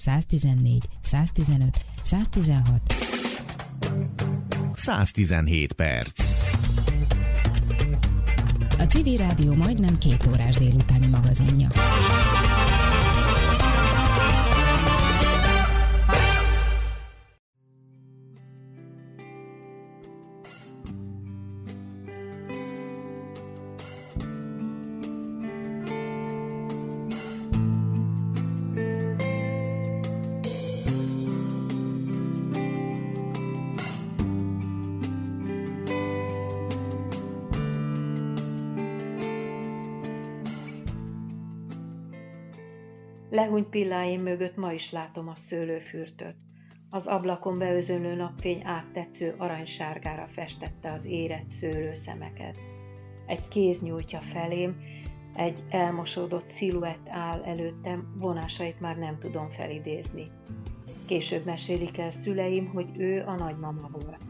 114, 115, 116, 117 perc. A Civil Rádió majdnem két órás délutáni magazinja. Lehúny pilláim mögött ma is látom a szőlőfürtöt. Az ablakon beözönlő napfény áttetsző aranysárgára festette az érett szőlőszemeket. Egy kéz nyújtja felém, egy elmosódott sziluett áll előttem, vonásait már nem tudom felidézni. Később mesélik el szüleim, hogy ő a nagymama volt.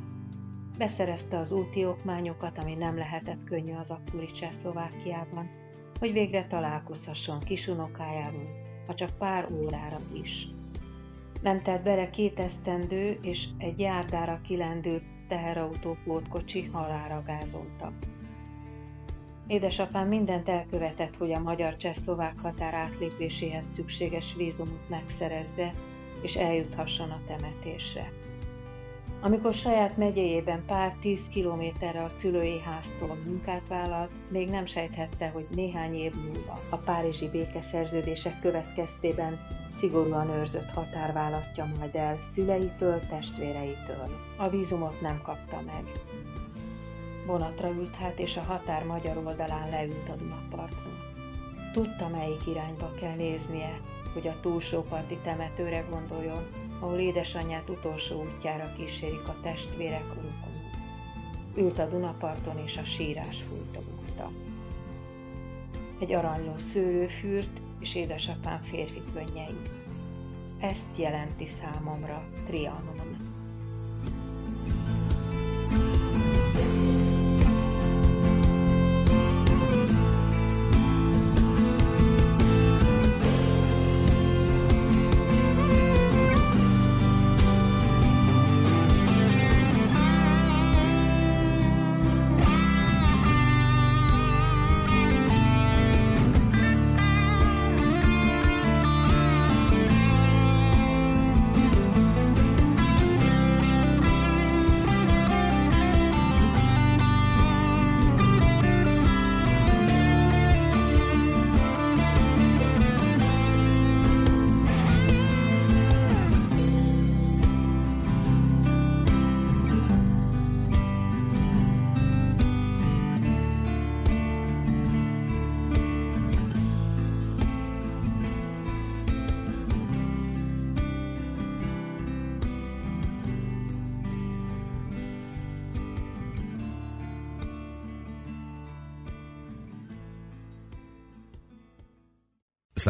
Beszerezte az úti okmányokat, ami nem lehetett könnyű az akkori Csehszlovákiában, hogy végre találkozhasson kisunokájával, ha csak pár órára is. Nem telt bele két esztendő, és egy járdára kilendült teherautó pótkocsi halára gázolta. Édesapám mindent elkövetett, hogy a magyar-csehszlovák határ átlépéséhez szükséges vízumot megszerezze, és eljuthasson a temetésre. Amikor saját megyéjében pár tíz kilométerre a szülői háztól munkát vállalt, még nem sejthette, hogy néhány év múlva a párizsi békeszerződések következtében szigorúan őrzött határ választja majd el szüleitől, testvéreitől. A vízumot nem kapta meg. Vonatra ült hát, és a határ magyar oldalán leült a Dunaparton. Tudta, melyik irányba kell néznie, hogy a túlsó parti temetőre gondoljon, ahol édesanyját utolsó útjára kísérik a testvérek rokon. Ült a Dunaparton, és a sírás fújtogogta. Egy aranyló szőlőfűrt, és édesapám férfi könnyei. Ezt jelenti számomra Trianon.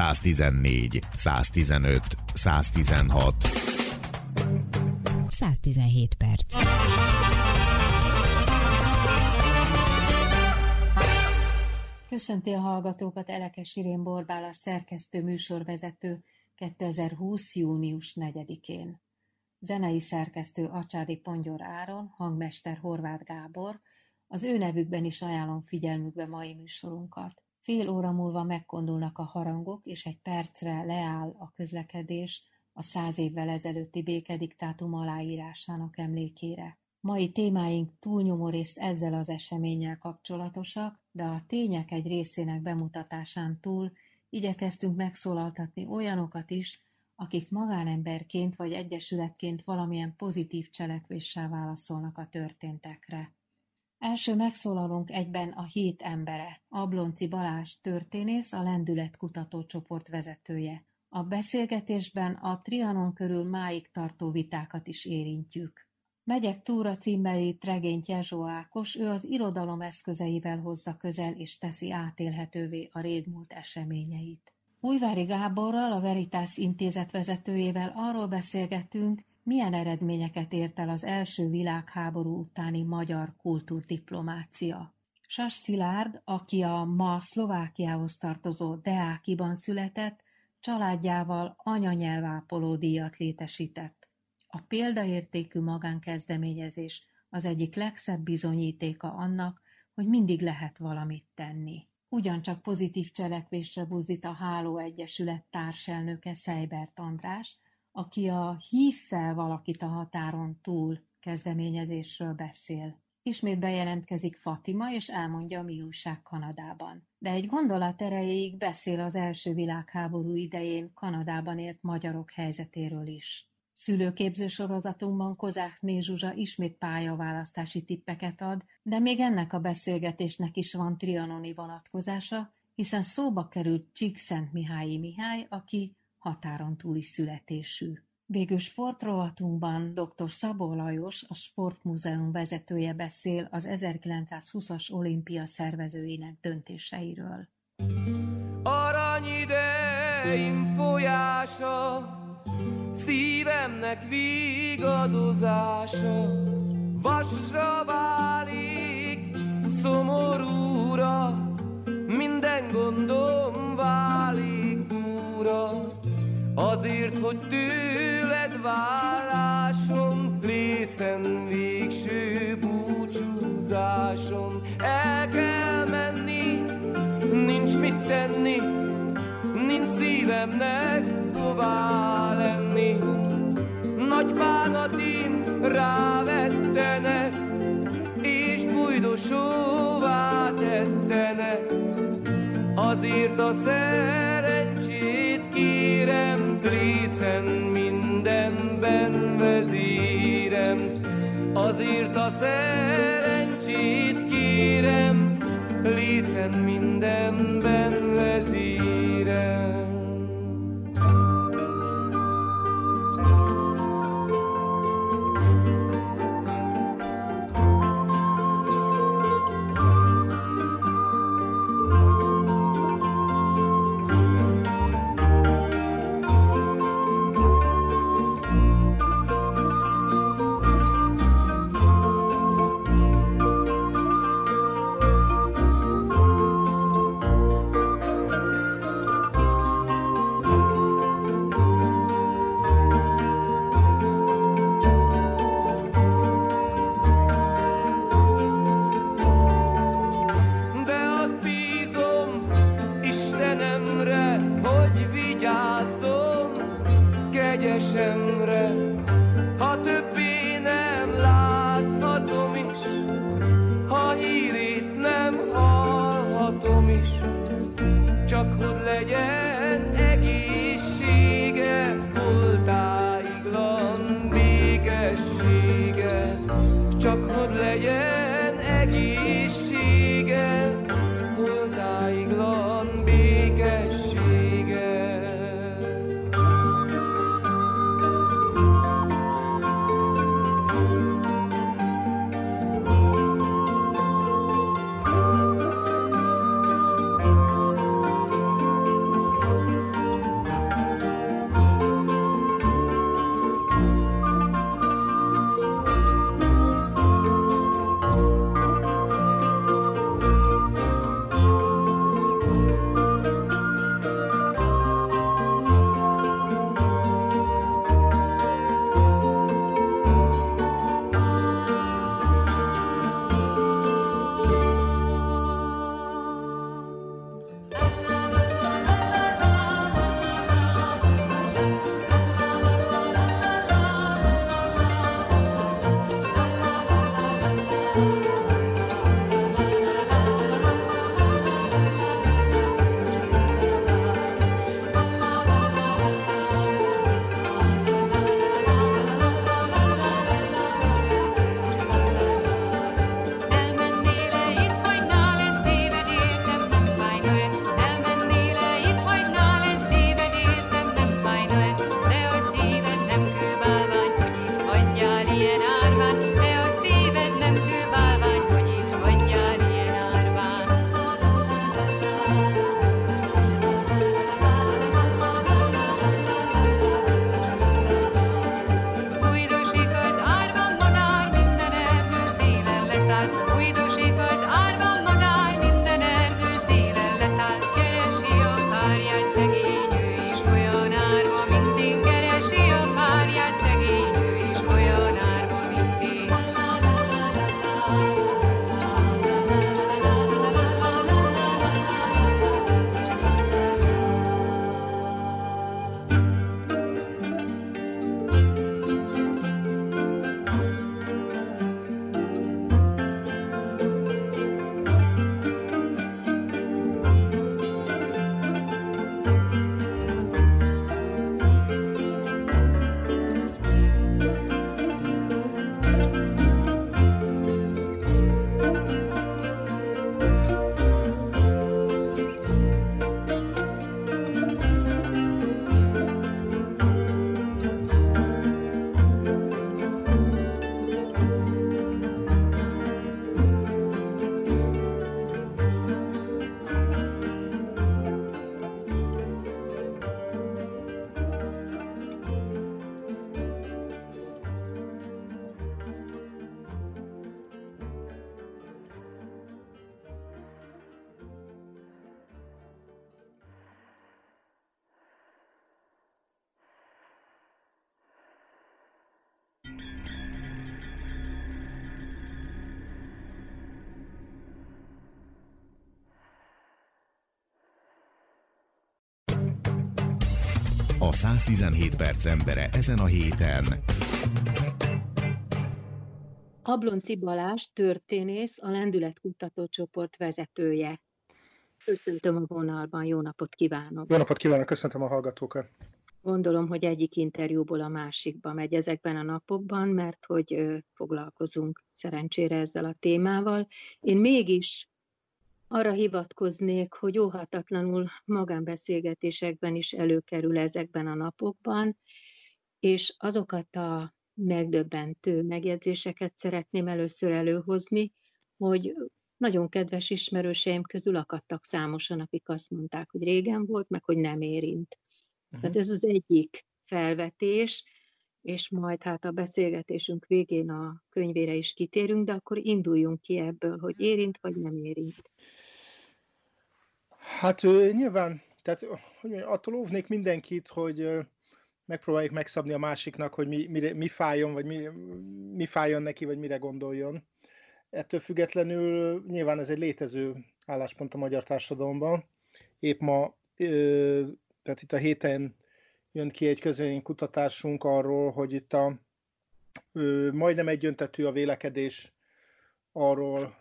114, 115, 116. 117 perc. Köszönti a hallgatókat Elekes Irén Borbál, a szerkesztő műsorvezető 2020. június 4-én. Zenei szerkesztő Acsádi Pongyor Áron, hangmester Horváth Gábor, az ő nevükben is ajánlom figyelmükbe mai műsorunkat. Fél óra múlva megkondulnak a harangok, és egy percre leáll a közlekedés a száz évvel ezelőtti békediktátum aláírásának emlékére. Mai témáink túlnyomórészt ezzel az eseménnyel kapcsolatosak, de a tények egy részének bemutatásán túl igyekeztünk megszólaltatni olyanokat is, akik magánemberként vagy egyesületként valamilyen pozitív cselekvéssel válaszolnak a történtekre. Első megszólalónk egyben a hét embere, Ablonci Balázs történész, a Lendület kutatócsoport vezetője. A beszélgetésben a Trianon körül máig tartó vitákat is érintjük. Megyek túra címmel írt regényt Jezsó Ákos, ő az irodalom eszközeivel hozza közel és teszi átélhetővé a régmúlt eseményeit. Újvári Gáborral, a Veritas intézet vezetőjével arról beszélgetünk, milyen eredményeket ért el az első világháború utáni magyar kultúrdiplomácia. Sas Szilárd, aki a ma Szlovákiához tartozó Deákiban született, családjával anyanyelvápoló díjat létesített. A példaértékű magánkezdeményezés az egyik legszebb bizonyítéka annak, hogy mindig lehet valamit tenni. Ugyancsak pozitív cselekvésre buzdít a Háló Egyesület társelnöke Szejbert András, aki a Hív fel valakit a határon túl kezdeményezésről beszél. Ismét bejelentkezik Fatima, és elmondja, mi újság Kanadában. De egy gondolat erejéig beszél az első világháború idején Kanadában élt magyarok helyzetéről is. Szülőképző sorozatunkban Kozákné Zsuzsa ismét pályaválasztási tippeket ad, de még ennek a beszélgetésnek is van trianoni vonatkozása, hiszen szóba került Csíkszent Mihályi Mihály, aki határon túli születésű. Végül sportrovatunkban dr. Szabó Lajos, a Sportmúzeum vezetője beszél az 1920-as olimpia szervezőinek döntéseiről. Aranyideim folyása, szívemnek vigadozása, vasra válik, szomorúra, minden gondom válik úra. Azért, hogy tőled vállásom, lészen végső búcsúzásom. El kell menni, nincs mit tenni, nincs szívemnek hová lenni. Nagy bánatim rávettenek, és bujdosóvá tettenek. Azért a szerencsét kérem, Lészen mindenben vezérem. Azért a szerencsét kérem, Lészen mindenben A 117 perc embere ezen a héten. Ablonci Balázs történész, a Lendület Kutatócsoport vezetője. Köszöntöm a vonalban, jó napot kívánok! Jó napot kívánok, köszöntöm a hallgatókat! Gondolom, hogy egyik interjúból a másikba megy ezekben a napokban, mert hogy foglalkozunk szerencsére ezzel a témával. Én mégis arra hivatkoznék, hogy óhatatlanul magánbeszélgetésekben is előkerül ezekben a napokban, és azokat a megdöbbentő megjegyzéseket szeretném először előhozni, hogy nagyon kedves ismerőseim közül akadtak számosan, akik azt mondták, hogy régen volt, meg hogy nem érint. Uh-huh. Tehát ez az egyik felvetés, és majd hát a beszélgetésünk végén a könyvére is kitérünk, de akkor induljunk ki ebből, hogy érint vagy nem érint. Hát nyilván, tehát hogy attól óvnék mindenkit, hogy megpróbáljuk megszabni a másiknak, hogy mi, mi, mi fájjon, vagy mi, mi fájjon neki, vagy mire gondoljon. Ettől függetlenül nyilván ez egy létező álláspont a magyar társadalomban. Épp ma, tehát itt a héten jön ki egy közöny kutatásunk arról, hogy itt a majdnem egyöntetű a vélekedés arról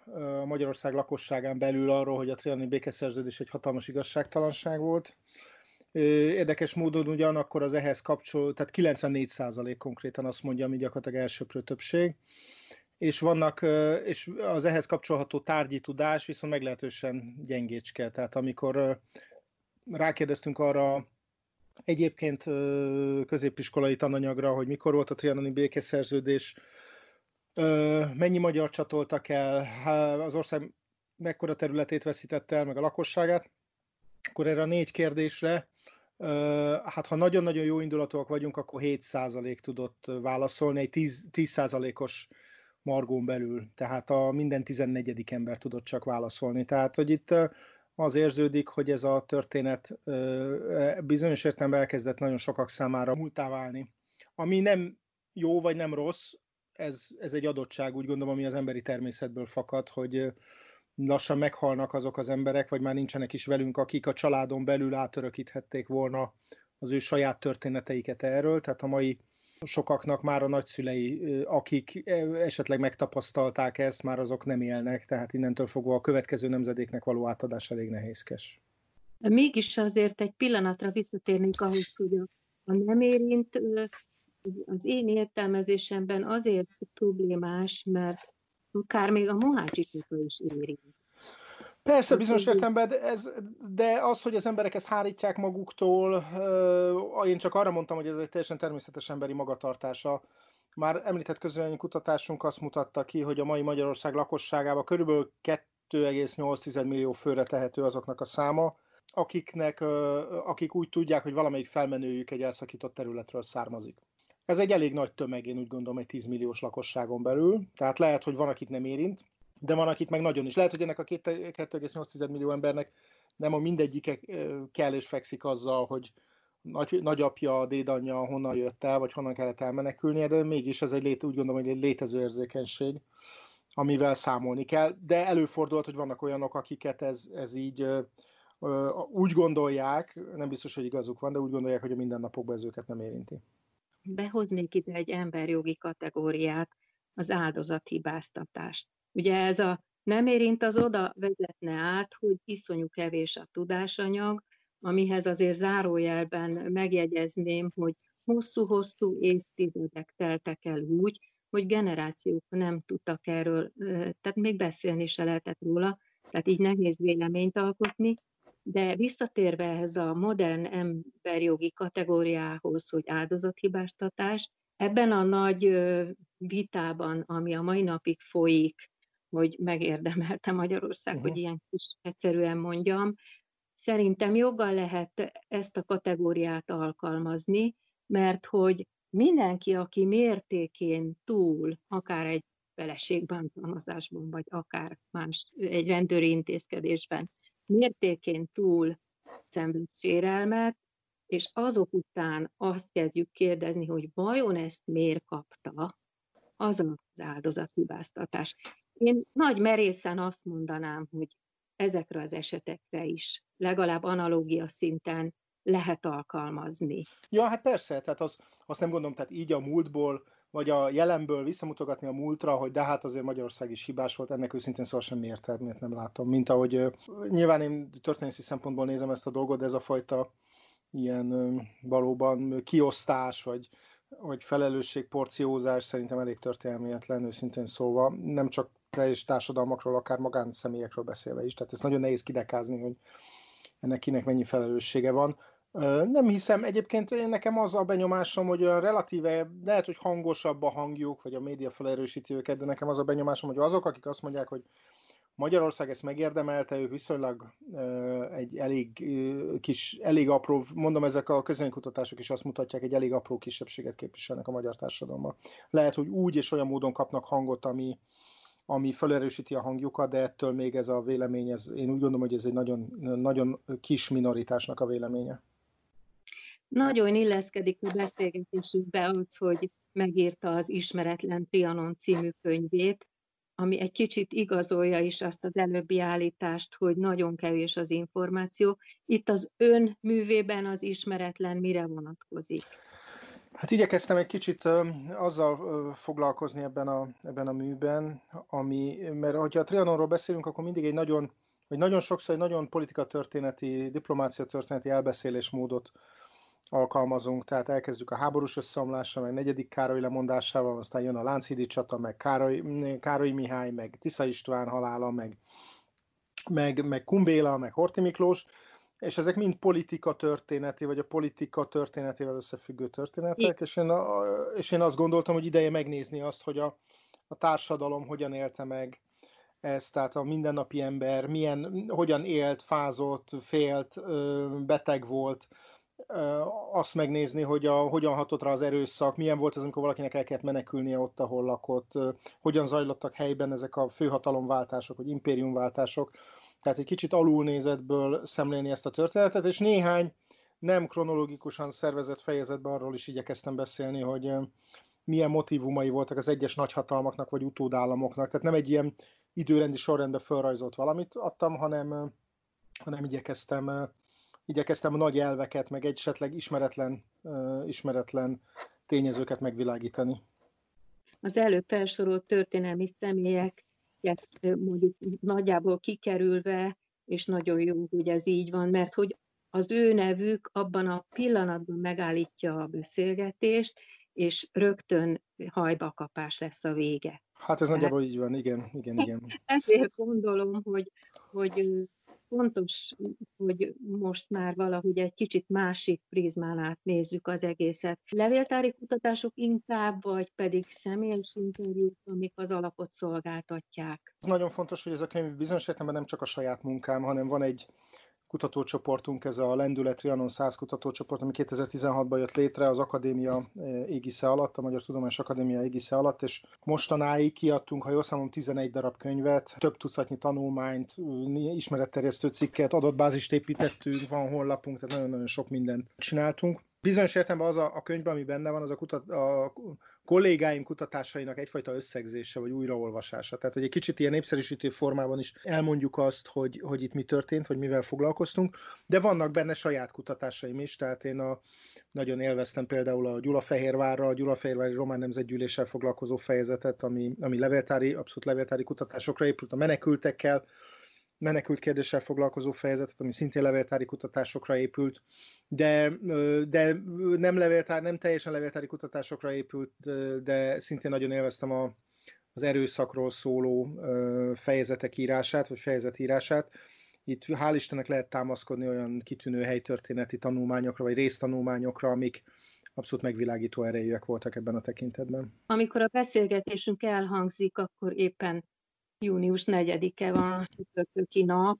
Magyarország lakosságán belül arról, hogy a triani békeszerződés egy hatalmas igazságtalanság volt. Érdekes módon ugyanakkor az ehhez kapcsolódó, tehát 94% konkrétan azt mondja, ami gyakorlatilag elsőprő többség, és vannak, és az ehhez kapcsolható tárgyi tudás viszont meglehetősen gyengécske. Tehát amikor rákérdeztünk arra egyébként középiskolai tananyagra, hogy mikor volt a trianoni békeszerződés, mennyi magyar csatoltak el, az ország mekkora területét veszítette el, meg a lakosságát, akkor erre a négy kérdésre, hát ha nagyon-nagyon jó indulatúak vagyunk, akkor 7% tudott válaszolni, egy 10, 10%-os margón belül, tehát a minden 14. ember tudott csak válaszolni. Tehát, hogy itt az érződik, hogy ez a történet bizonyos értelemben elkezdett nagyon sokak számára múltá válni. Ami nem jó vagy nem rossz, ez, ez egy adottság, úgy gondolom, ami az emberi természetből fakad, hogy lassan meghalnak azok az emberek, vagy már nincsenek is velünk, akik a családon belül átörökíthették volna az ő saját történeteiket erről. Tehát a mai sokaknak már a nagyszülei, akik esetleg megtapasztalták ezt, már azok nem élnek, tehát innentől fogva a következő nemzedéknek való átadás elég nehézkes. Mégis azért egy pillanatra visszatérnénk ahhoz, hogy a nem érint az én értelmezésemben azért problémás, mert akár még a mohácsikuka is érint. Persze, bizonyos értelemben, de, ez, de az, hogy az emberek ezt hárítják maguktól, én csak arra mondtam, hogy ez egy teljesen természetes emberi magatartása. Már említett közöny kutatásunk azt mutatta ki, hogy a mai Magyarország lakosságában körülbelül 2,8 millió főre tehető azoknak a száma, akiknek, akik úgy tudják, hogy valamelyik felmenőjük egy elszakított területről származik. Ez egy elég nagy tömeg, én úgy gondolom, egy 10 milliós lakosságon belül, tehát lehet, hogy van, akit nem érint, de van, akit meg nagyon is. Lehet, hogy ennek a 2,8 millió embernek nem a mindegyike kell és fekszik azzal, hogy nagy, nagyapja, dédanyja honnan jött el, vagy honnan kellett elmenekülnie, de mégis ez egy lét, úgy gondolom, hogy egy létező érzékenység, amivel számolni kell. De előfordulhat, hogy vannak olyanok, akiket ez, ez így úgy gondolják, nem biztos, hogy igazuk van, de úgy gondolják, hogy a mindennapokban ez őket nem érinti behoznék ide egy emberjogi kategóriát, az áldozathibáztatást. Ugye ez a nem érint az oda vezetne át, hogy iszonyú kevés a tudásanyag, amihez azért zárójelben megjegyezném, hogy hosszú-hosszú évtizedek teltek el úgy, hogy generációk nem tudtak erről, tehát még beszélni se lehetett róla, tehát így nehéz véleményt alkotni, de visszatérve ehhez a modern emberjogi kategóriához, hogy áldozathibástatás, ebben a nagy vitában, ami a mai napig folyik, hogy megérdemelte Magyarország, uh-huh. hogy ilyen kis egyszerűen mondjam, szerintem joggal lehet ezt a kategóriát alkalmazni, mert hogy mindenki, aki mértékén túl, akár egy feleségbántalmazásban, vagy akár más egy rendőri intézkedésben mértékén túl szenved és azok után azt kezdjük kérdezni, hogy vajon ezt miért kapta, az az áldozathibáztatás. Én nagy merészen azt mondanám, hogy ezekre az esetekre is legalább analógia szinten lehet alkalmazni. Ja, hát persze, tehát az, azt nem gondolom, tehát így a múltból, vagy a jelenből visszamutogatni a múltra, hogy de hát azért Magyarország is hibás volt, ennek őszintén szóval semmi értelmét nem látom. Mint ahogy nyilván én történészi szempontból nézem ezt a dolgot, de ez a fajta ilyen valóban kiosztás, vagy, vagy felelősségporciózás szerintem elég történelmietlen, őszintén szóval. Nem csak teljes társadalmakról, akár magánszemélyekről beszélve is. Tehát ez nagyon nehéz kidekázni, hogy ennek kinek mennyi felelőssége van. Nem hiszem, egyébként én nekem az a benyomásom, hogy olyan relatíve, lehet, hogy hangosabb a hangjuk, vagy a média felerősíti őket, de nekem az a benyomásom, hogy azok, akik azt mondják, hogy Magyarország ezt megérdemelte, ők viszonylag egy elég kis, elég apró, mondom, ezek a közönkutatások is azt mutatják, egy elég apró kisebbséget képviselnek a magyar társadalomban. Lehet, hogy úgy és olyan módon kapnak hangot, ami, ami felerősíti a hangjukat, de ettől még ez a vélemény, ez, én úgy gondolom, hogy ez egy nagyon, nagyon kis minoritásnak a véleménye. Nagyon illeszkedik a beszélgetésünkbe az, hogy megírta az Ismeretlen Trianon című könyvét, ami egy kicsit igazolja is azt az előbbi állítást, hogy nagyon kevés az információ. Itt az ön művében az ismeretlen mire vonatkozik? Hát igyekeztem egy kicsit azzal foglalkozni ebben a, ebben a műben, ami, mert hogyha a Trianonról beszélünk, akkor mindig egy nagyon, vagy nagyon sokszor egy nagyon politikatörténeti, történeti elbeszélésmódot alkalmazunk, tehát elkezdjük a háborús összeomlással, meg negyedik Károly lemondásával, aztán jön a Lánchídi csata, meg Károly, Károly Mihály, meg Tisza István halála, meg, meg, meg Kumbéla, meg Horti Miklós, és ezek mind politika történeti, vagy a politika történetével összefüggő történetek, és én, és én azt gondoltam, hogy ideje megnézni azt, hogy a, a társadalom hogyan élte meg ezt, tehát a mindennapi ember milyen, hogyan élt, fázott, félt, beteg volt, azt megnézni, hogy a, hogyan hatott rá az erőszak, milyen volt az, amikor valakinek el kellett menekülnie ott, ahol lakott, hogyan zajlottak helyben ezek a főhatalomváltások, vagy impériumváltások. Tehát egy kicsit alulnézetből szemlélni ezt a történetet, és néhány nem kronológikusan szervezett fejezetben arról is igyekeztem beszélni, hogy milyen motivumai voltak az egyes nagyhatalmaknak, vagy utódállamoknak. Tehát nem egy ilyen időrendi sorrendben felrajzolt valamit adtam, hanem, hanem igyekeztem igyekeztem a nagy elveket, meg egy esetleg ismeretlen, uh, ismeretlen tényezőket megvilágítani. Az előbb felsorolt történelmi személyek mondjuk nagyjából kikerülve, és nagyon jó, hogy ez így van, mert hogy az ő nevük abban a pillanatban megállítja a beszélgetést, és rögtön hajbakapás lesz a vége. Hát ez Tehát... nagyjából így van, igen, igen, igen. Ezért gondolom, hogy, hogy fontos, hogy most már valahogy egy kicsit másik prizmán át nézzük az egészet. Levéltári kutatások inkább, vagy pedig személyes interjúk, amik az alapot szolgáltatják? Ez nagyon fontos, hogy ez a könyv bizonyos értelemben nem csak a saját munkám, hanem van egy kutatócsoportunk, ez a Lendület Trianon 100 kutatócsoport, ami 2016-ban jött létre az akadémia égisze alatt, a Magyar Tudományos Akadémia égisze alatt, és mostanáig kiadtunk, ha jól számom, 11 darab könyvet, több tucatnyi tanulmányt, ismeretterjesztő cikket, adatbázist építettünk, van honlapunk, tehát nagyon-nagyon sok mindent csináltunk. Bizonyos értelemben az a, a könyvben, ami benne van, az a, kutat, a kollégáim kutatásainak egyfajta összegzése vagy újraolvasása. Tehát, hogy egy kicsit ilyen népszerűsítő formában is elmondjuk azt, hogy, hogy itt mi történt, vagy mivel foglalkoztunk, de vannak benne saját kutatásaim is, tehát én a, nagyon élveztem például a Gyulafehérvárra, a Gyulafehérvári Román Nemzetgyűléssel foglalkozó fejezetet, ami, ami levéltári, abszolút levéltári kutatásokra épült a menekültekkel, menekült kérdéssel foglalkozó fejezetet, ami szintén levéltári kutatásokra épült, de, de nem, levéltár, nem teljesen levéltári kutatásokra épült, de szintén nagyon élveztem a, az erőszakról szóló fejezetek írását, vagy fejezetírását. Itt hál' Istennek lehet támaszkodni olyan kitűnő helytörténeti tanulmányokra, vagy résztanulmányokra, amik abszolút megvilágító erejűek voltak ebben a tekintetben. Amikor a beszélgetésünk elhangzik, akkor éppen Június 4-e van a csütörtöki nap,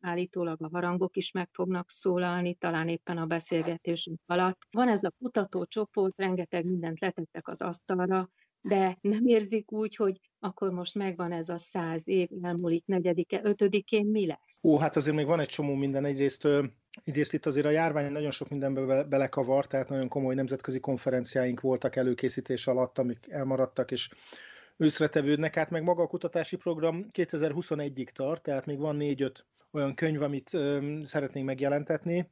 állítólag a harangok is meg fognak szólalni, talán éppen a beszélgetésünk alatt. Van ez a kutatócsoport, rengeteg mindent letettek az asztalra, de nem érzik úgy, hogy akkor most megvan ez a száz év, elmúlik negyedike, ötödikén mi lesz? Ó, hát azért még van egy csomó minden. Egyrészt, egyrészt itt azért a járvány nagyon sok mindenbe belekavar, tehát nagyon komoly nemzetközi konferenciáink voltak előkészítés alatt, amik elmaradtak, és őszre tevődnek, hát meg maga a kutatási program 2021-ig tart, tehát még van 4-5 olyan könyv, amit szeretnénk megjelentetni.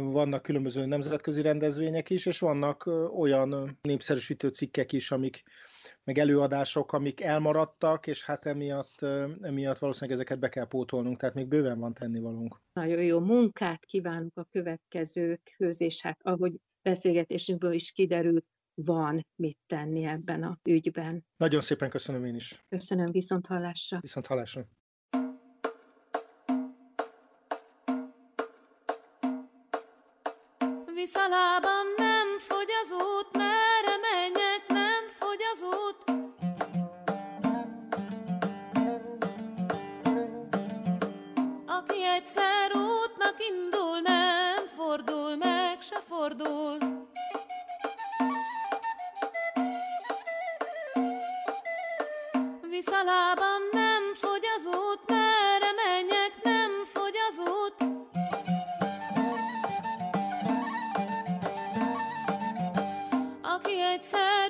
Vannak különböző nemzetközi rendezvények is, és vannak olyan népszerűsítő cikkek is, amik meg előadások, amik elmaradtak, és hát emiatt, emiatt valószínűleg ezeket be kell pótolnunk, tehát még bőven van tennivalónk. Nagyon jó munkát kívánunk a következőkhöz, és hát ahogy beszélgetésünkből is kiderült, van mit tenni ebben a ügyben. Nagyon szépen köszönöm én is. Köszönöm, viszont hallásra. Viszont hallásra. Viszalában Aki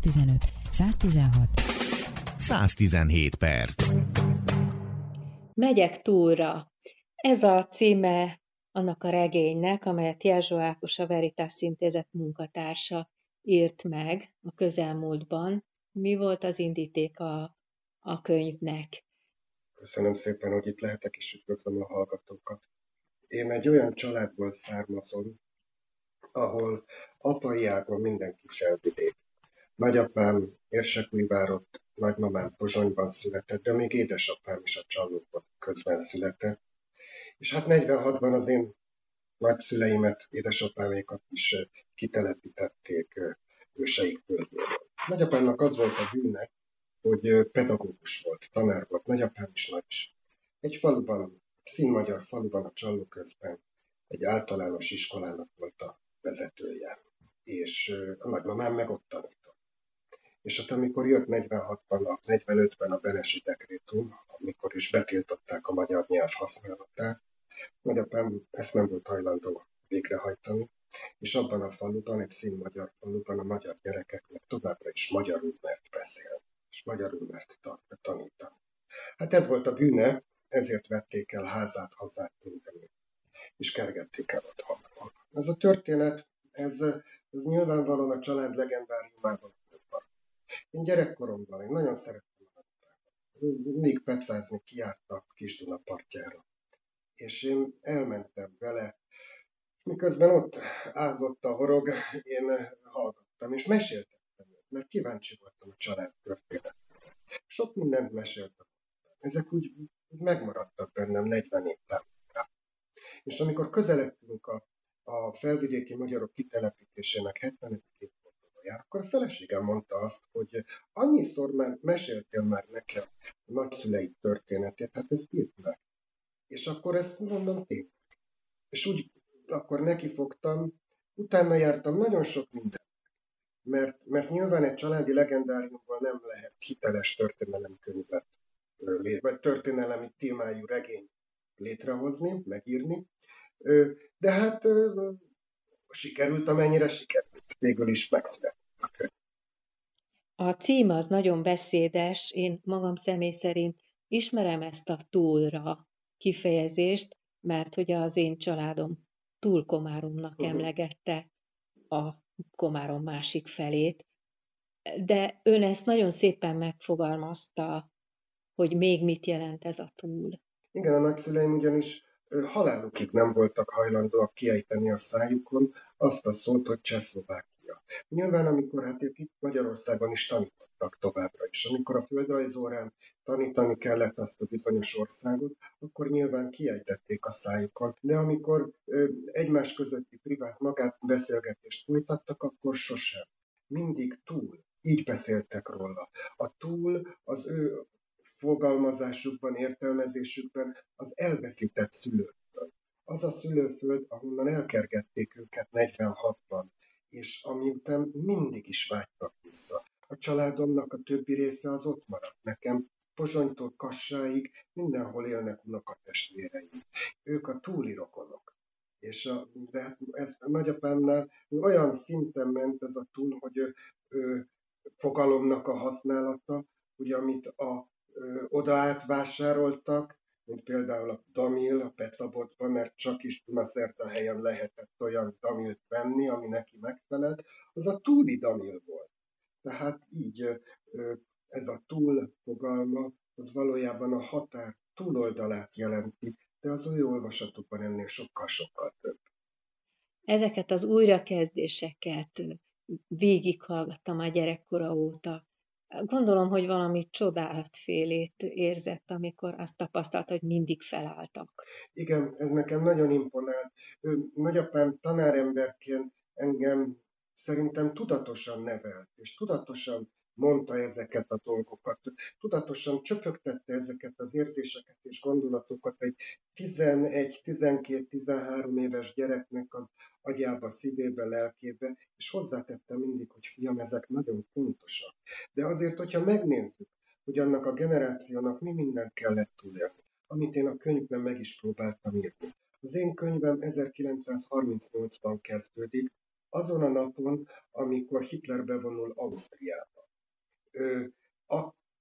115, 116, 117 perc. Megyek túlra. Ez a címe annak a regénynek, amelyet Jelzsó Ákos a Veritas Intézet munkatársa írt meg a közelmúltban. Mi volt az indíték a, a könyvnek? Köszönöm szépen, hogy itt lehetek, és üdvözlöm a hallgatókat. Én egy olyan családból származom, ahol apai ágon mindenki felvidék. Nagyapám Érsekújvárott, nagymamám Pozsonyban született, de még édesapám is a Csallókban közben született. És hát 46-ban az én nagyszüleimet, édesapámékat is kitelepítették őseik földjéről. Nagyapámnak az volt a bűne, hogy pedagógus volt, tanár volt, nagyapám is nagy is. Egy faluban, színmagyar faluban a Csalló közben egy általános iskolának volt a vezetője, és a nagymamám meg ott tanított. És ott, amikor jött 46-ban, a 45-ben a Benesi dekrétum, amikor is betiltották a magyar nyelv használatát, nagyapám ezt nem volt hajlandó végrehajtani, és abban a faluban, egy szín magyar faluban a magyar gyerekeknek továbbra is magyarul mert beszélni, és magyarul mert tanítani. Hát ez volt a bűne, ezért vették el házát, hazát, mindenét, és kergették el otthon. Ez a történet, ez, ez nyilvánvalóan a család legendáriumában én gyerekkoromban, én nagyon szerettem a Mindig pecázni kiártak Kis Duna partjára. És én elmentem vele, miközben ott ázott a horog, én hallgattam, és meséltettem mert kíváncsi voltam a család történetére. Sok mindent meséltem. Ezek úgy, megmaradtak bennem 40 év távol. És amikor közeledtünk a, a felvidéki magyarok kitelepítésének 70 jár, akkor a feleségem mondta azt, hogy annyiszor már meséltél már nekem a nagyszüleid történetét, hát ezt írt meg. És akkor ezt mondom tényleg. És úgy akkor nekifogtam, utána jártam nagyon sok mindent. Mert, mert nyilván egy családi legendáriumból nem lehet hiteles történelemkönyvet, vagy történelemi témájú regény létrehozni, megírni. De hát sikerült, amennyire sikerült. Végül is megszületett. A cím az nagyon beszédes, én magam személy szerint ismerem ezt a túlra kifejezést, mert hogy az én családom túl Komáromnak uh-huh. emlegette a Komárom másik felét, de ön ezt nagyon szépen megfogalmazta, hogy még mit jelent ez a túl. Igen, a nagyszüleim ugyanis halálukig nem voltak hajlandóak kiejteni a szájukon azt a szót, hogy Csehszlovákia. Nyilván, amikor hát ők itt Magyarországon is tanítottak továbbra is, amikor a földrajzórán tanítani kellett azt a bizonyos országot, akkor nyilván kiejtették a szájukon, de amikor ö, egymás közötti privát magát beszélgetést folytattak, akkor sosem. Mindig túl. Így beszéltek róla. A túl az ő fogalmazásukban, értelmezésükben az elveszített szülőföld. Az a szülőföld, ahonnan elkergették őket 46-ban, és ami után mindig is vágytak vissza. A családomnak a többi része az ott maradt nekem, Pozsonytól Kassáig mindenhol élnek unokatestvéreim. Ők a túli rokonok. És a, de hát ez a nagyapámnál olyan szinten ment ez a túl, hogy ő, ő, fogalomnak a használata, ugye amit a oda átvásároltak, mint például a Damil a Pecabotban, mert csak is a helyen lehetett olyan Damilt venni, ami neki megfelelt, az a túli Damil volt. Tehát így ez a túl fogalma, az valójában a határ túloldalát jelenti, de az új olvasatokban ennél sokkal-sokkal több. Ezeket az újrakezdéseket végighallgattam a gyerekkora óta. Gondolom, hogy valami csodálatfélét érzett, amikor azt tapasztalt, hogy mindig felálltak. Igen, ez nekem nagyon imponált. Ő, nagyapám tanáremberként engem szerintem tudatosan nevelt, és tudatosan mondta ezeket a dolgokat. Tudatosan csöpögtette ezeket az érzéseket és gondolatokat egy 11, 12, 13 éves gyereknek az agyába, szívébe, lelkébe, és hozzátette mindig, hogy fiam, ezek nagyon fontosak. De azért, hogyha megnézzük, hogy annak a generációnak mi mindent kellett túlélni, amit én a könyvben meg is próbáltam írni. Az én könyvem 1938-ban kezdődik, azon a napon, amikor Hitler bevonul Ausztriába.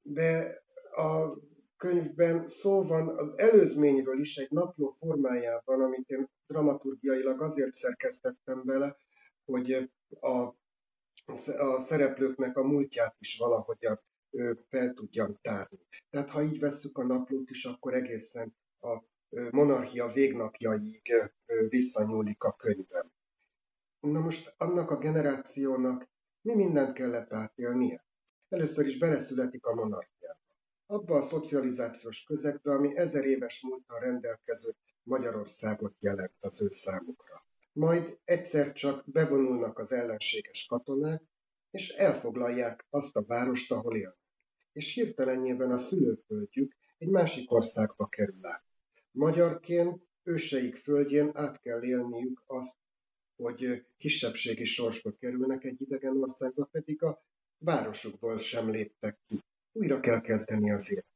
De a könyvben szó van az előzményről is egy napló formájában, amit én dramaturgiailag azért szerkesztettem bele, hogy a, a szereplőknek a múltját is valahogyan fel tudjam tárni. Tehát ha így vesszük a naplót is, akkor egészen a monarchia végnapjaig visszanyúlik a könyvem. Na most annak a generációnak mi mindent kellett átélnie? Először is beleszületik a monarchiába. Abba a szocializációs közegbe, ami ezer éves múltal rendelkező Magyarországot jelent az ő számukra. Majd egyszer csak bevonulnak az ellenséges katonák, és elfoglalják azt a várost, ahol élnek. És hirtelenjében a szülőföldjük egy másik országba kerül át. Magyarként őseik földjén át kell élniük azt, hogy kisebbségi sorsba kerülnek egy idegen országba, pedig a városukból sem léptek ki. Újra kell kezdeni az életet.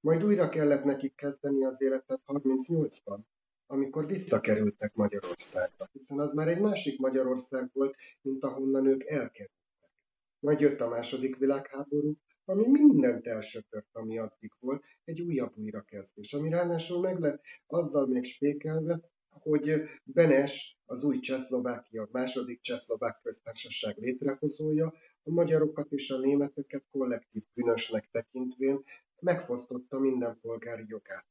Majd újra kellett nekik kezdeni az életet 38-ban, amikor visszakerültek Magyarországra, hiszen az már egy másik Magyarország volt, mint ahonnan ők elkerültek. Majd jött a második világháború, ami mindent elsöpört, ami addig volt, egy újabb újrakezdés, ami ráadásul meg lett azzal még spékelve, hogy Benes, az új Csehszlovákia, második Csehszlovák köztársaság létrehozója, a magyarokat és a németeket kollektív bűnösnek tekintvén megfosztotta minden polgári jogát.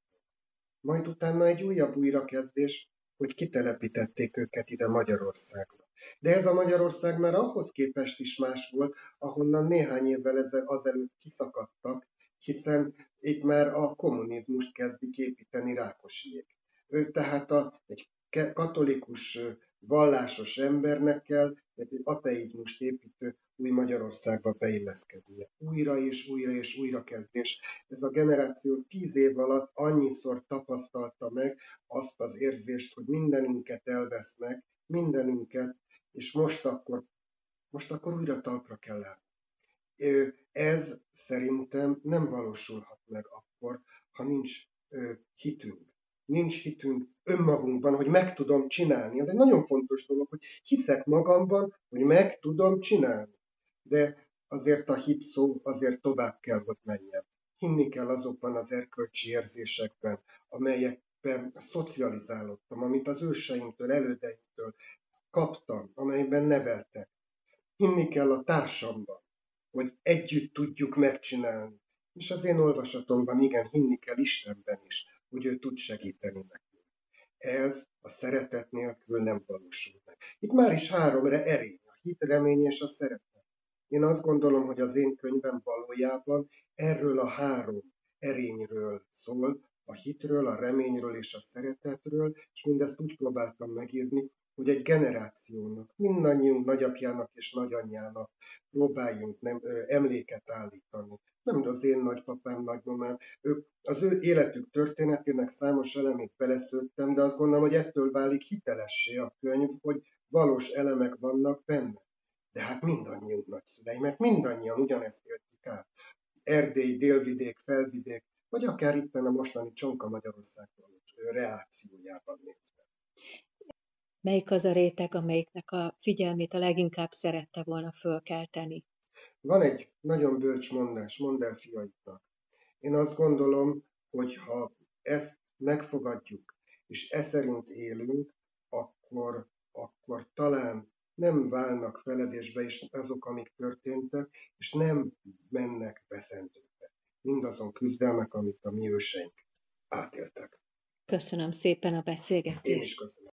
Majd utána egy újabb újrakezdés, hogy kitelepítették őket ide Magyarországra. De ez a Magyarország már ahhoz képest is más volt, ahonnan néhány évvel ezel azelőtt kiszakadtak, hiszen itt már a kommunizmust kezdik építeni Rákosiék. Ő tehát a, egy katolikus vallásos embernek kell egy ateizmust építő új Magyarországba beilleszkednie. Újra és újra és újra kezdés. Ez a generáció tíz év alatt annyiszor tapasztalta meg azt az érzést, hogy mindenünket elvesznek, mindenünket, és most akkor, most akkor újra talpra kell állni. Ez szerintem nem valósulhat meg akkor, ha nincs hitünk. Nincs hitünk önmagunkban, hogy meg tudom csinálni. Ez egy nagyon fontos dolog, hogy hiszek magamban, hogy meg tudom csinálni. De azért a hit szó azért tovább kell, hogy menjen. Hinni kell azokban az erkölcsi érzésekben, amelyekben szocializálódtam, amit az őseimtől, elődeimtől kaptam, amelyben neveltek. Hinni kell a társamban, hogy együtt tudjuk megcsinálni. És az én olvasatomban igen, hinni kell Istenben is, hogy ő tud segíteni nekünk. Ez a szeretet nélkül nem valósul meg. Itt már is háromra erény, a hit, remény és a szeretet. Én azt gondolom, hogy az én könyvem valójában erről a három erényről szól, a hitről, a reményről és a szeretetről, és mindezt úgy próbáltam megírni, hogy egy generációnak, mindannyiunk nagyapjának és nagyanyjának próbáljunk nem, ö, emléket állítani. Nem az én nagypapám, nagymamám, ők, az ő életük történetének számos elemét beleszőttem, de azt gondolom, hogy ettől válik hitelessé a könyv, hogy valós elemek vannak benne. De hát mindannyiunk nagyszülei, mert mindannyian ugyanezt éltük át. Erdély, délvidék, felvidék, vagy akár itt a mostani Csonka Magyarországban reakciójában nézve. Melyik az a réteg, amelyiknek a figyelmét a leginkább szerette volna fölkelteni? Van egy nagyon bölcs mondás, mondd el fiaidnak. Én azt gondolom, hogy ha ezt megfogadjuk, és e szerint élünk, akkor, akkor talán nem válnak feledésbe is azok, amik történtek, és nem mennek veszendőbe. Mindazon küzdelmek, amit a mi őseink átéltek. Köszönöm szépen a beszélgetést. Én is köszönöm.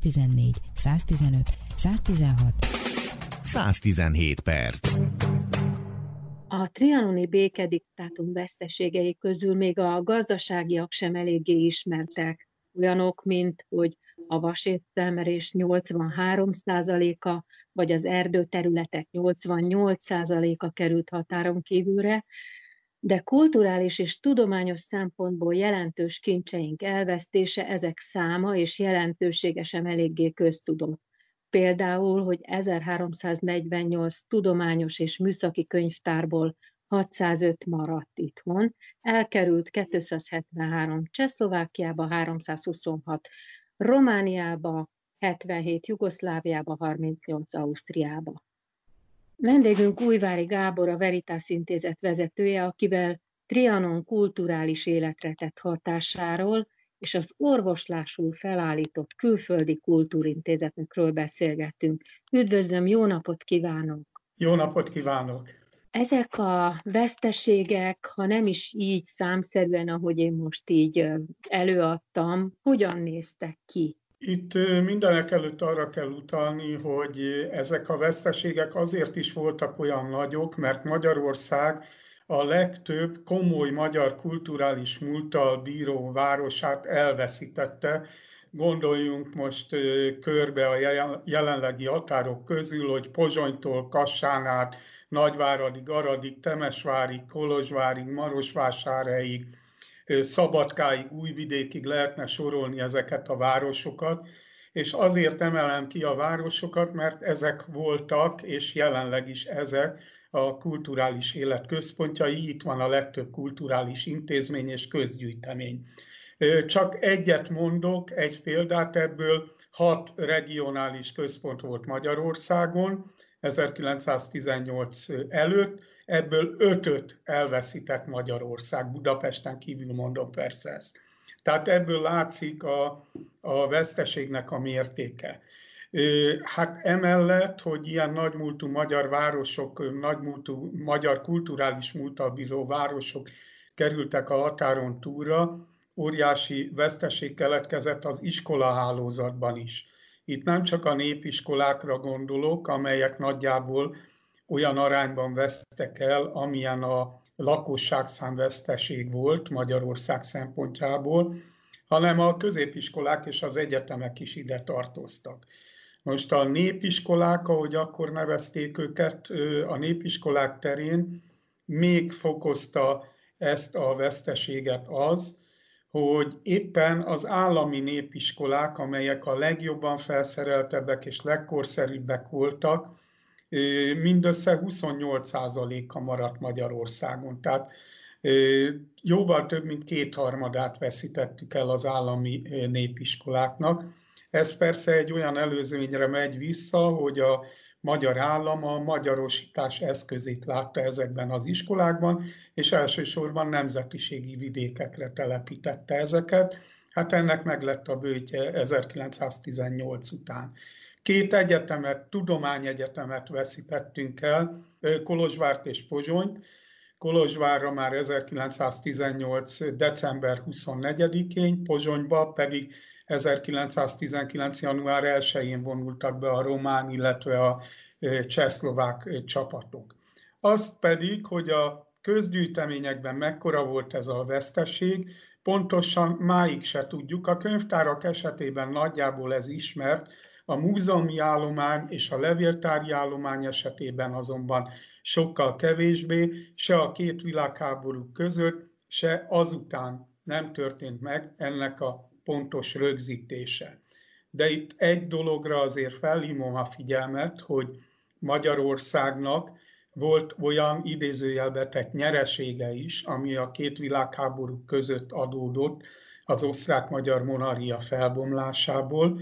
114, 115, 116, 117 perc. A trianoni békediktátum veszteségei közül még a gazdaságiak sem eléggé ismertek. Olyanok, mint hogy a vasértelmerés 83%-a, vagy az erdőterületek 88%-a került határon kívülre, de kulturális és tudományos szempontból jelentős kincseink elvesztése, ezek száma és jelentősége sem eléggé köztudott. Például, hogy 1348 tudományos és műszaki könyvtárból 605 maradt itthon, elkerült 273 Csehszlovákiába, 326 Romániába, 77 Jugoszláviába, 38 Ausztriába. Vendégünk Újvári Gábor, a Veritas Intézet vezetője, akivel Trianon kulturális életre tett hatásáról és az orvoslásul felállított külföldi kultúrintézetünkről beszélgettünk. Üdvözlöm, jó napot kívánok! Jó napot kívánok! Ezek a veszteségek, ha nem is így számszerűen, ahogy én most így előadtam, hogyan néztek ki? Itt mindenek előtt arra kell utalni, hogy ezek a veszteségek azért is voltak olyan nagyok, mert Magyarország a legtöbb komoly magyar kulturális múlttal bíró városát elveszítette. Gondoljunk most körbe a jelenlegi határok közül, hogy Pozsonytól Kassán át, Nagyváradig, Aradig, Temesvárig, Kolozsvárig, Marosvásárhelyig, Szabadkáig, Újvidékig lehetne sorolni ezeket a városokat, és azért emelem ki a városokat, mert ezek voltak, és jelenleg is ezek a kulturális élet központjai, itt van a legtöbb kulturális intézmény és közgyűjtemény. Csak egyet mondok, egy példát ebből, hat regionális központ volt Magyarországon 1918 előtt, ebből ötöt elveszített Magyarország, Budapesten kívül mondom persze ezt. Tehát ebből látszik a, a veszteségnek a mértéke. Hát emellett, hogy ilyen nagymúltú magyar városok, nagymúltú magyar kulturális múltal bíró városok kerültek a határon túlra, óriási veszteség keletkezett az iskolahálózatban is. Itt nem csak a népiskolákra gondolok, amelyek nagyjából olyan arányban vesztek el, amilyen a lakosságszám veszteség volt Magyarország szempontjából, hanem a középiskolák és az egyetemek is ide tartoztak. Most a népiskolák, ahogy akkor nevezték őket, a népiskolák terén még fokozta ezt a veszteséget az, hogy éppen az állami népiskolák, amelyek a legjobban felszereltebbek és legkorszerűbbek voltak, mindössze 28%-a maradt Magyarországon. Tehát jóval több mint kétharmadát veszítettük el az állami népiskoláknak. Ez persze egy olyan előzményre megy vissza, hogy a magyar állam a magyarosítás eszközét látta ezekben az iskolákban, és elsősorban nemzetiségi vidékekre telepítette ezeket. Hát ennek meg lett a bőtje 1918 után. Két egyetemet, tudományegyetemet veszítettünk el, Kolozsvárt és Pozsonyt. Kolozsvárra már 1918. december 24-én, Pozsonyba pedig 1919. január 1-én vonultak be a román, illetve a csehszlovák csapatok. Azt pedig, hogy a közgyűjteményekben mekkora volt ez a veszteség, pontosan máig se tudjuk. A könyvtárak esetében nagyjából ez ismert, a múzeumi állomány és a levéltári állomány esetében azonban sokkal kevésbé, se a két világháború között, se azután nem történt meg ennek a pontos rögzítése. De itt egy dologra azért felhívom a figyelmet, hogy Magyarországnak volt olyan idézőjelbe tett nyeresége is, ami a két világháború között adódott az osztrák-magyar monarchia felbomlásából,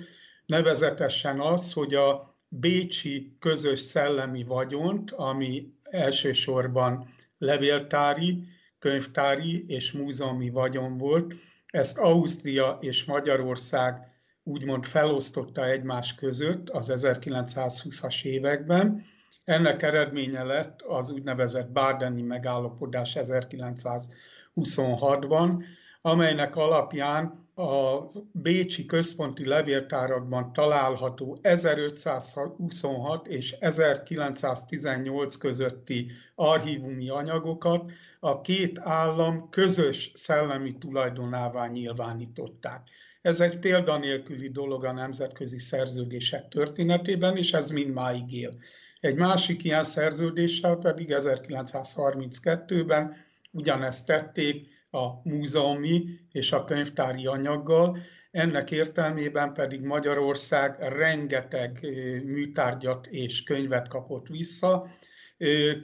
nevezetesen az, hogy a bécsi közös szellemi vagyont, ami elsősorban levéltári, könyvtári és múzeumi vagyon volt, ezt Ausztria és Magyarország úgymond felosztotta egymás között az 1920-as években. Ennek eredménye lett az úgynevezett Bardeni megállapodás 1926-ban, amelynek alapján a Bécsi központi levéltárakban található 1526 és 1918 közötti archívumi anyagokat a két állam közös szellemi tulajdonává nyilvánították. Ez egy példanélküli dolog a nemzetközi szerződések történetében, és ez mindmáig él. Egy másik ilyen szerződéssel pedig 1932-ben ugyanezt tették a múzeumi és a könyvtári anyaggal, ennek értelmében pedig Magyarország rengeteg műtárgyat és könyvet kapott vissza.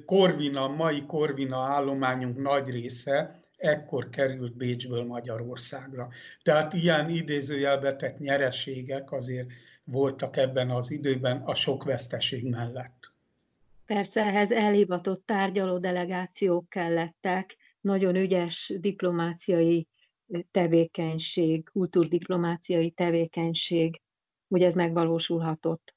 Korvina, mai Korvina állományunk nagy része ekkor került Bécsből Magyarországra. Tehát ilyen idézőjelbe tett nyereségek azért voltak ebben az időben a sok veszteség mellett. Persze ehhez elhivatott tárgyaló delegációk kellettek, nagyon ügyes diplomáciai tevékenység, kultúrdiplomáciai tevékenység, hogy ez megvalósulhatott.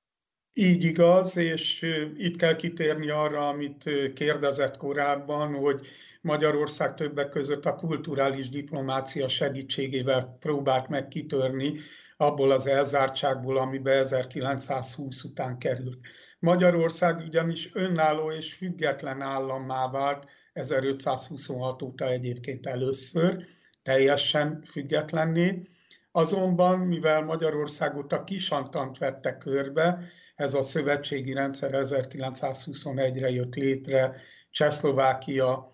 Így igaz, és itt kell kitérni arra, amit kérdezett korábban, hogy Magyarország többek között a kulturális diplomácia segítségével próbált meg kitörni abból az elzártságból, amibe 1920 után került. Magyarország ugyanis önálló és független állammá vált 1526 óta egyébként először, teljesen függetlenné. Azonban, mivel Magyarországot a kisantant vette körbe, ez a szövetségi rendszer 1921-re jött létre, Csehszlovákia,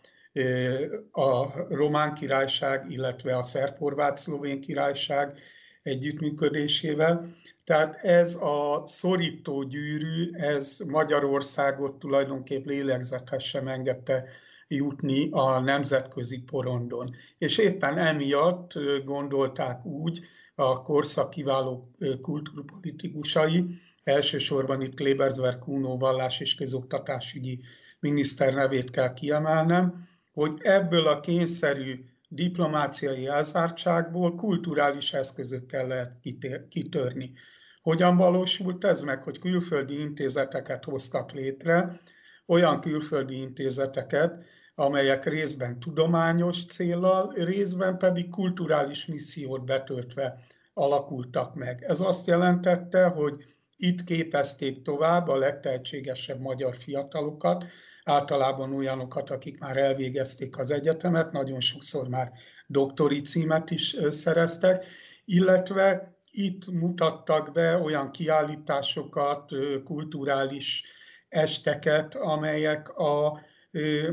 a Román Királyság, illetve a Szerb-Horvát-Szlovén Királyság együttműködésével. Tehát ez a szorító gyűrű, ez Magyarországot tulajdonképp lélegzethez sem engedte jutni a nemzetközi porondon. És éppen emiatt gondolták úgy a korszak kiváló kultúrpolitikusai, elsősorban itt Klebersberg Kuno vallás és közoktatásügyi miniszter nevét kell kiemelnem, hogy ebből a kényszerű diplomáciai elzártságból kulturális eszközökkel lehet kitörni. Hogyan valósult ez meg, hogy külföldi intézeteket hoztak létre, olyan külföldi intézeteket, amelyek részben tudományos célral, részben pedig kulturális missziót betöltve alakultak meg. Ez azt jelentette, hogy itt képezték tovább a legtehetségesebb magyar fiatalokat, általában olyanokat, akik már elvégezték az egyetemet, nagyon sokszor már doktori címet is szereztek, illetve itt mutattak be olyan kiállításokat, kulturális esteket, amelyek a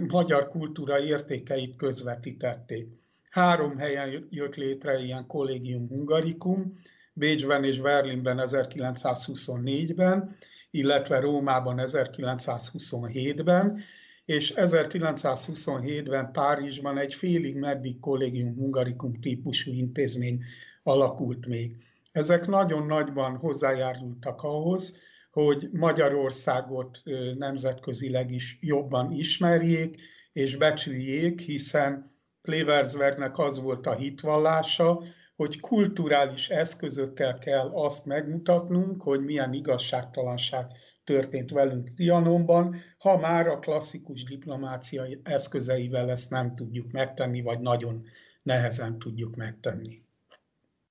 magyar kultúra értékeit közvetítették. Három helyen jött létre ilyen kollégium hungarikum, Bécsben és Berlinben 1924-ben, illetve Rómában 1927-ben, és 1927-ben Párizsban egy félig meddig kollégium hungarikum típusú intézmény alakult még. Ezek nagyon nagyban hozzájárultak ahhoz, hogy Magyarországot nemzetközileg is jobban ismerjék és becsüljék, hiszen Kleversbergnek az volt a hitvallása, hogy kulturális eszközökkel kell azt megmutatnunk, hogy milyen igazságtalanság történt velünk Trianonban, ha már a klasszikus diplomáciai eszközeivel ezt nem tudjuk megtenni, vagy nagyon nehezen tudjuk megtenni.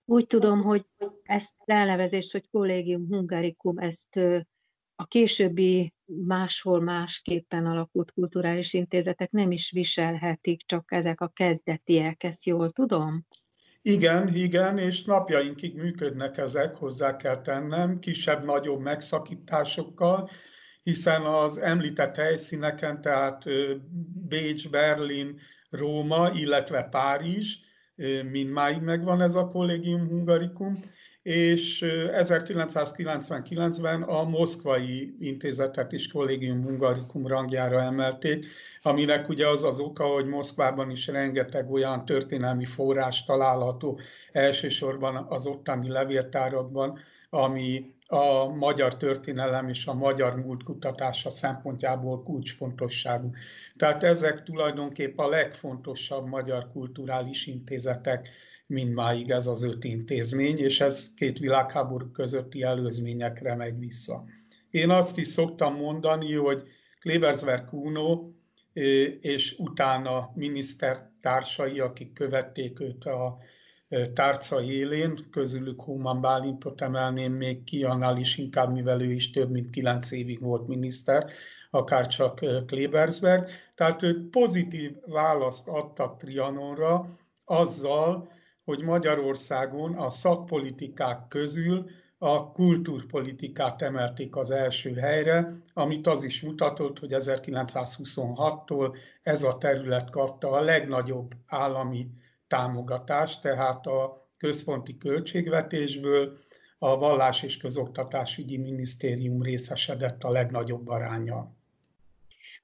Úgy tudom, hogy ezt elnevezést, hogy kollégium hungarikum, ezt a későbbi máshol másképpen alakult kulturális intézetek nem is viselhetik, csak ezek a kezdetiek, ezt jól tudom? Igen, igen, és napjainkig működnek ezek, hozzá kell tennem, kisebb-nagyobb megszakításokkal, hiszen az említett helyszíneken, tehát Bécs, Berlin, Róma, illetve Párizs, mindmáig megvan ez a Collegium Hungaricum, és 1999-ben a moszkvai intézetet is Collegium Hungaricum rangjára emelték, aminek ugye az az oka, hogy Moszkvában is rengeteg olyan történelmi forrás található, elsősorban az ottani levéltárakban, ami a magyar történelem és a magyar múlt kutatása szempontjából kulcsfontosságú. Tehát ezek tulajdonképp a legfontosabb magyar kulturális intézetek, mindmáig ez az öt intézmény, és ez két világháború közötti előzményekre megy vissza. Én azt is szoktam mondani, hogy Klebersberg Kuno és utána minisztertársai, akik követték őt a tárca élén, közülük Human Bálintot emelném még ki, annál is inkább, mivel ő is több mint kilenc évig volt miniszter, akár csak Klebersberg. Tehát ők pozitív választ adtak Trianonra azzal, hogy Magyarországon a szakpolitikák közül a kultúrpolitikát emelték az első helyre, amit az is mutatott, hogy 1926-tól ez a terület kapta a legnagyobb állami támogatást, tehát a központi költségvetésből a Vallás és Közoktatásügyi Minisztérium részesedett a legnagyobb aránya.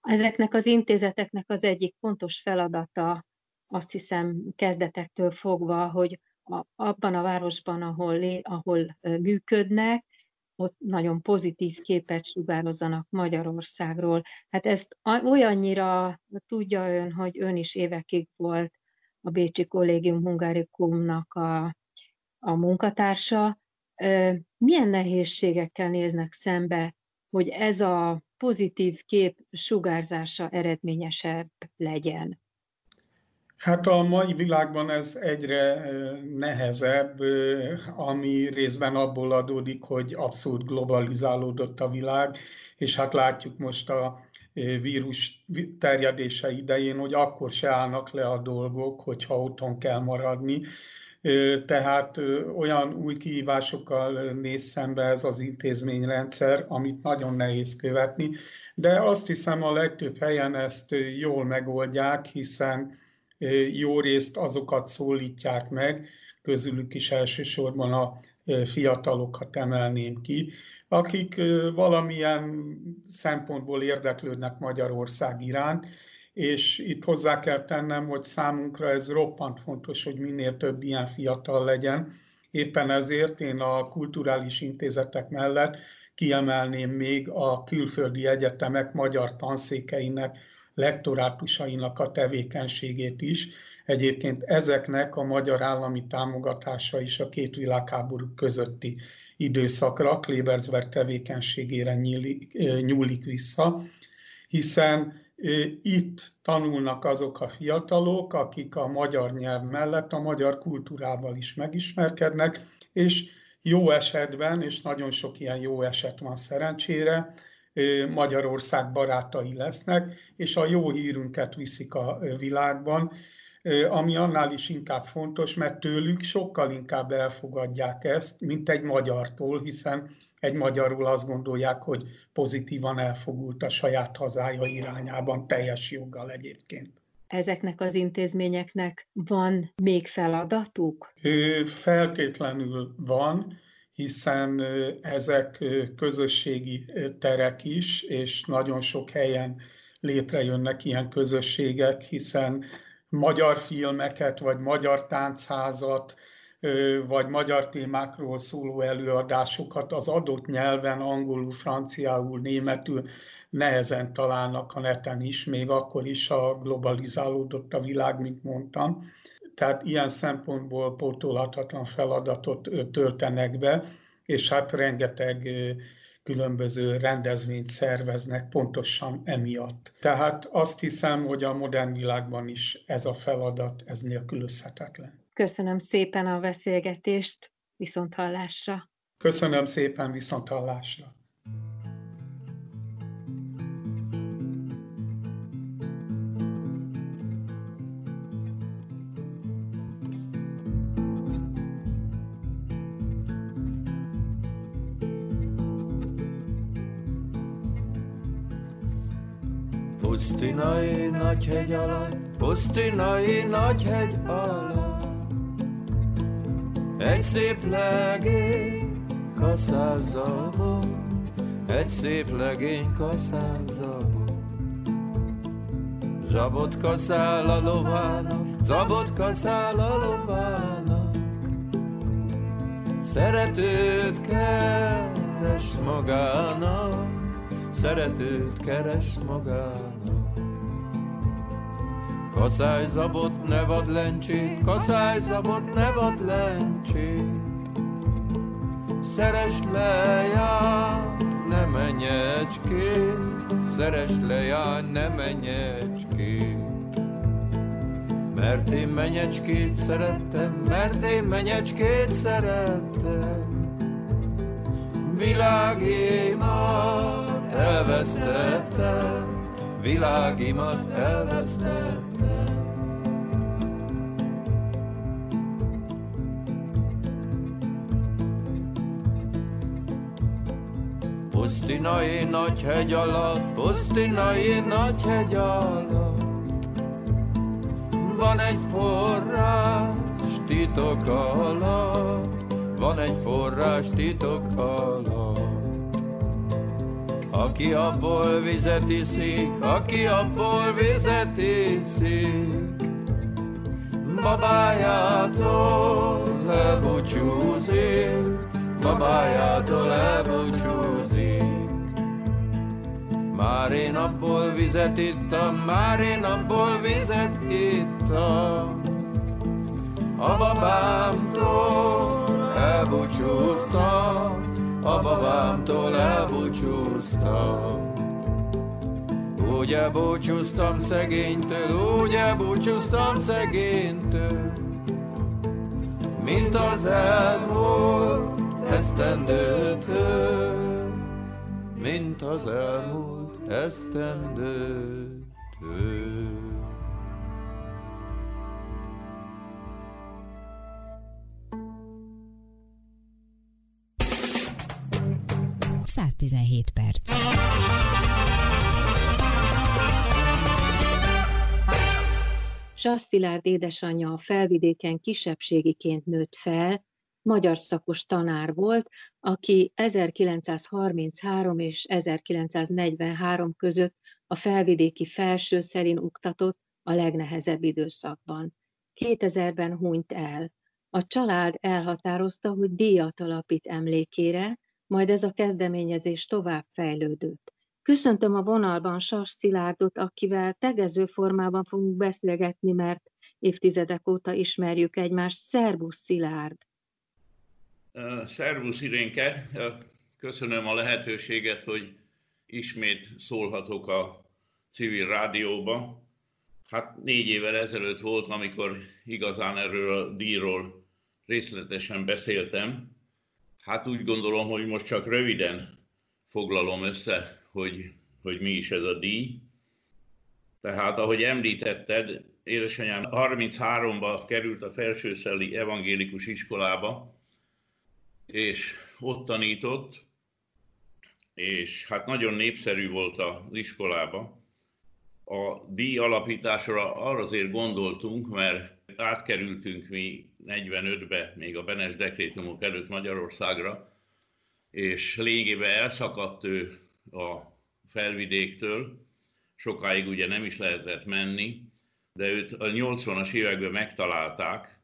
Ezeknek az intézeteknek az egyik fontos feladata azt hiszem kezdetektől fogva, hogy a, abban a városban, ahol, ahol működnek, ott nagyon pozitív képet sugározzanak Magyarországról. Hát ezt olyannyira tudja ön, hogy ön is évekig volt a Bécsi Kollégium Hungárikumnak a, a munkatársa. Milyen nehézségekkel néznek szembe hogy ez a pozitív kép sugárzása eredményesebb legyen? Hát a mai világban ez egyre nehezebb, ami részben abból adódik, hogy abszolút globalizálódott a világ, és hát látjuk most a vírus terjedése idején, hogy akkor se állnak le a dolgok, hogyha otthon kell maradni. Tehát olyan új kihívásokkal néz szembe ez az intézményrendszer, amit nagyon nehéz követni, de azt hiszem a legtöbb helyen ezt jól megoldják, hiszen jó részt azokat szólítják meg, közülük is elsősorban a fiatalokat emelném ki, akik valamilyen szempontból érdeklődnek Magyarország iránt, és itt hozzá kell tennem, hogy számunkra ez roppant fontos, hogy minél több ilyen fiatal legyen. Éppen ezért én a kulturális intézetek mellett kiemelném még a külföldi egyetemek magyar tanszékeinek, lektorátusainak a tevékenységét is. Egyébként ezeknek a magyar állami támogatása is a két világháború közötti időszakra, Klebersberg tevékenységére nyílik, nyúlik vissza, hiszen itt tanulnak azok a fiatalok, akik a magyar nyelv mellett a magyar kultúrával is megismerkednek, és jó esetben, és nagyon sok ilyen jó eset van szerencsére, Magyarország barátai lesznek, és a jó hírünket viszik a világban, ami annál is inkább fontos, mert tőlük sokkal inkább elfogadják ezt, mint egy magyartól, hiszen egy magyarul azt gondolják, hogy pozitívan elfogult a saját hazája irányában, teljes joggal egyébként. Ezeknek az intézményeknek van még feladatuk? Feltétlenül van, hiszen ezek közösségi terek is, és nagyon sok helyen létrejönnek ilyen közösségek, hiszen magyar filmeket, vagy magyar táncházat, vagy magyar témákról szóló előadásokat az adott nyelven, angolul, franciául, németül nehezen találnak a neten is, még akkor is a globalizálódott a világ, mint mondtam. Tehát ilyen szempontból pótolhatatlan feladatot töltenek be, és hát rengeteg különböző rendezvényt szerveznek pontosan emiatt. Tehát azt hiszem, hogy a modern világban is ez a feladat, ez nélkülözhetetlen. Köszönöm szépen a beszélgetést, viszont hallásra. Köszönöm szépen, viszont hallásra. Pusztinai nagy hegy alatt, pusztinai nagy hegy alatt, egy szép legény kaszázabon, egy szép legény kaszázabon. Zabot kaszál a lovának, zabot kaszál a lovának, szeretőt keres magának, szeretőt keres magának. Kaszály zabot, ne vad lencsé, kaszály zabot, ne vad lencsé. Szeres lejár, ne menjecskét, szeres lejár, ne menjecskét. Mert én menyecskét szerettem, mert én menyecskét szerettem. Világémat elvesztettem, világimat elvesztettem. Pusztinai nagy hegy alatt, pusztinai nagy hegy alatt Van egy forrás titok alatt, van egy forrás titok alatt Aki abból vizet iszik, aki abból vizet iszik Babájától elbúcsúzik, babájától elbúcsúzik már én abból vizet ittam, már én abból vizet ittam. A babámtól elbúcsúztam, a babámtól elbúcsúztam. Úgy elbúcsúztam szegénytől, úgy elbúcsúztam szegénytől, mint az elmúlt esztendőtől, mint az elmúlt esztendőtől. Száztizenhét perc. Sasztilárd édesanyja a felvidéken kisebbségiként nőtt fel, magyar szakos tanár volt, aki 1933 és 1943 között a felvidéki felső szerint oktatott a legnehezebb időszakban. 2000-ben hunyt el. A család elhatározta, hogy díjat alapít emlékére, majd ez a kezdeményezés tovább fejlődött. Köszöntöm a vonalban Sas Szilárdot, akivel tegező formában fogunk beszélgetni, mert évtizedek óta ismerjük egymást. Szervusz Szilárd! Szervusz Irénke! Köszönöm a lehetőséget, hogy ismét szólhatok a civil rádióba. Hát négy évvel ezelőtt volt, amikor igazán erről a díjról részletesen beszéltem. Hát úgy gondolom, hogy most csak röviden foglalom össze, hogy, hogy mi is ez a díj. Tehát, ahogy említetted, édesanyám 33-ba került a Felsőszeli Evangélikus Iskolába, és ott tanított, és hát nagyon népszerű volt az iskolába. A díj alapításra arra azért gondoltunk, mert átkerültünk mi 45-be, még a Benes dekrétumok előtt Magyarországra, és lényegében elszakadt ő a felvidéktől, sokáig ugye nem is lehetett menni, de őt a 80-as években megtalálták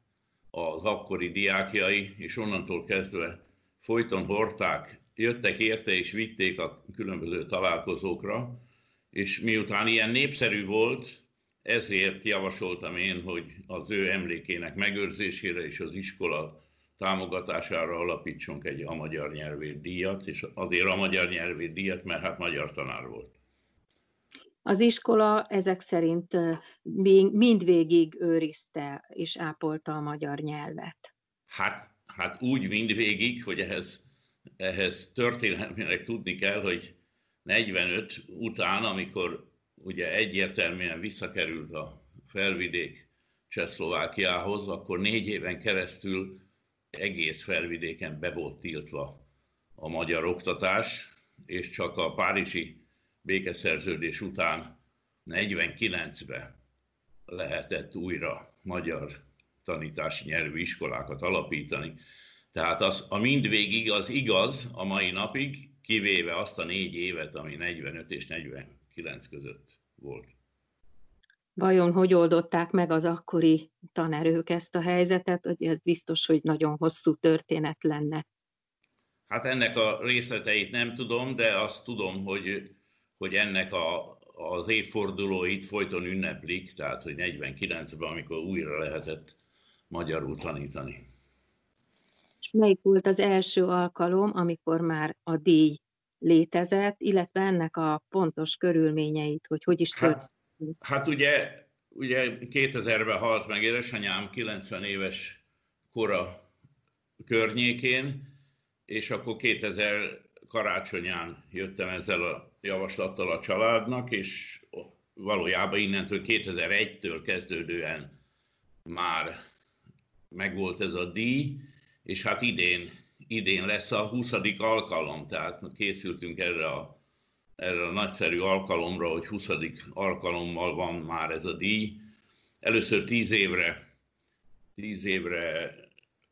az akkori diákjai, és onnantól kezdve folyton hordták, jöttek érte és vitték a különböző találkozókra, és miután ilyen népszerű volt, ezért javasoltam én, hogy az ő emlékének megőrzésére és az iskola támogatására alapítsunk egy a magyar nyelvét díjat, és azért a magyar nyelvét díjat, mert hát magyar tanár volt. Az iskola ezek szerint mindvégig őrizte és ápolta a magyar nyelvet. Hát, hát úgy mindvégig, hogy ehhez, ehhez történelmileg tudni kell, hogy 45 után, amikor ugye egyértelműen visszakerült a felvidék Csehszlovákiához, akkor négy éven keresztül egész felvidéken be volt tiltva a magyar oktatás, és csak a párizsi békeszerződés után 49-ben lehetett újra magyar tanítási nyelvű iskolákat alapítani. Tehát az, a mindvégig az igaz a mai napig, kivéve azt a négy évet, ami 45 és 49 között volt. Vajon hogy oldották meg az akkori tanerők ezt a helyzetet, hogy ez biztos, hogy nagyon hosszú történet lenne. Hát ennek a részleteit nem tudom, de azt tudom, hogy, hogy ennek a, az évfordulóit folyton ünneplik, tehát hogy 49-ben, amikor újra lehetett magyarul tanítani. Melyik volt az első alkalom, amikor már a díj létezett, illetve ennek a pontos körülményeit, hogy hogy is hát, Hát ugye, ugye 2000-ben halt meg édesanyám 90 éves kora környékén, és akkor 2000 karácsonyán jöttem ezzel a javaslattal a családnak, és valójában innentől 2001-től kezdődően már megvolt ez a díj, és hát idén, idén lesz a 20. alkalom, tehát készültünk erre a erre a nagyszerű alkalomra, hogy 20. alkalommal van már ez a díj. Először 10 évre, 10 évre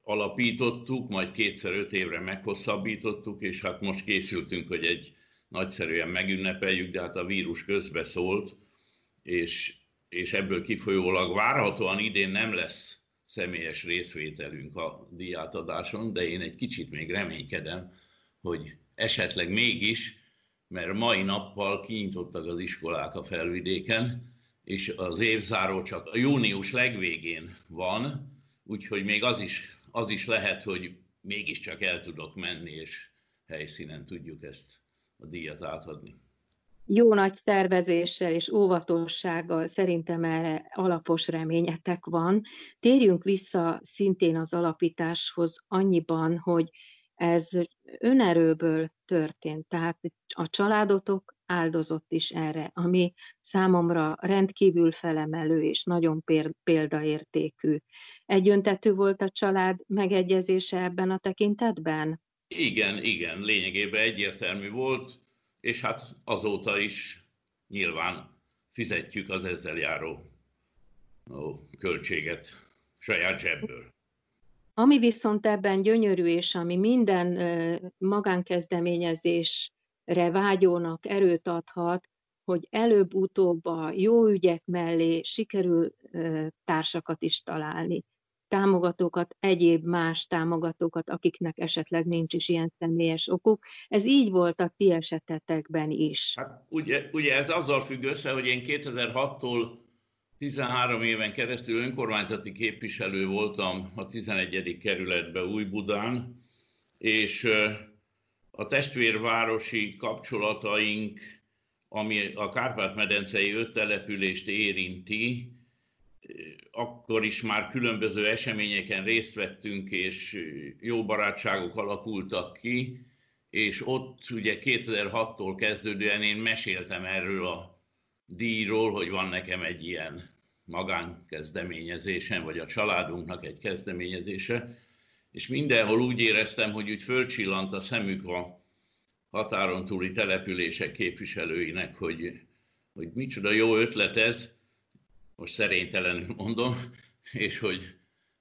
alapítottuk, majd kétszer öt évre meghosszabbítottuk, és hát most készültünk, hogy egy nagyszerűen megünnepeljük, de hát a vírus közbe szólt, és, és ebből kifolyólag várhatóan idén nem lesz személyes részvételünk a díjátadáson, de én egy kicsit még reménykedem, hogy esetleg mégis mert mai nappal kinyitottak az iskolák a felvidéken, és az évzáró csak a június legvégén van, úgyhogy még az is, az is lehet, hogy mégiscsak el tudok menni, és helyszínen tudjuk ezt a díjat átadni. Jó nagy szervezéssel és óvatossággal szerintem erre alapos reményetek van. Térjünk vissza szintén az alapításhoz annyiban, hogy ez önerőből történt, tehát a családotok áldozott is erre, ami számomra rendkívül felemelő és nagyon példaértékű. Egyöntetű volt a család megegyezése ebben a tekintetben? Igen, igen, lényegében egyértelmű volt, és hát azóta is nyilván fizetjük az ezzel járó ó, költséget saját zsebből. Ami viszont ebben gyönyörű, és ami minden magánkezdeményezésre vágyónak erőt adhat, hogy előbb-utóbb a jó ügyek mellé sikerül társakat is találni támogatókat, egyéb más támogatókat, akiknek esetleg nincs is ilyen személyes okuk. Ez így volt a ti esetetekben is. Hát ugye, ugye ez azzal függ össze, hogy én 2006-tól 13 éven keresztül önkormányzati képviselő voltam a 11. kerületben Új-Budán, és a testvérvárosi kapcsolataink, ami a Kárpát-medencei öt települést érinti, akkor is már különböző eseményeken részt vettünk, és jó barátságok alakultak ki, és ott ugye 2006-tól kezdődően én meséltem erről a díjról, hogy van nekem egy ilyen magánkezdeményezésem, vagy a családunknak egy kezdeményezése, és mindenhol úgy éreztem, hogy úgy fölcsillant a szemük a határon túli települések képviselőinek, hogy, hogy micsoda jó ötlet ez, most szerénytelenül mondom, és hogy,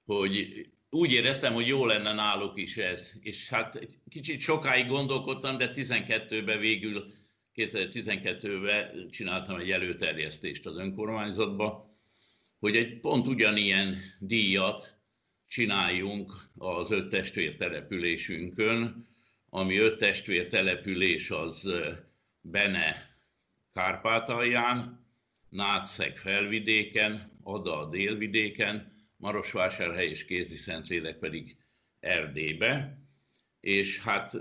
hogy úgy éreztem, hogy jó lenne náluk is ez. És hát kicsit sokáig gondolkodtam, de 12-ben végül, 2012-ben csináltam egy előterjesztést az önkormányzatba, hogy egy pont ugyanilyen díjat csináljunk az öt testvér településünkön, ami öt testvér település az Bene Kárpátalján, Nátszeg felvidéken, Ada a délvidéken, Marosvásárhely és Kézi Szentlélek pedig Erdélybe. És hát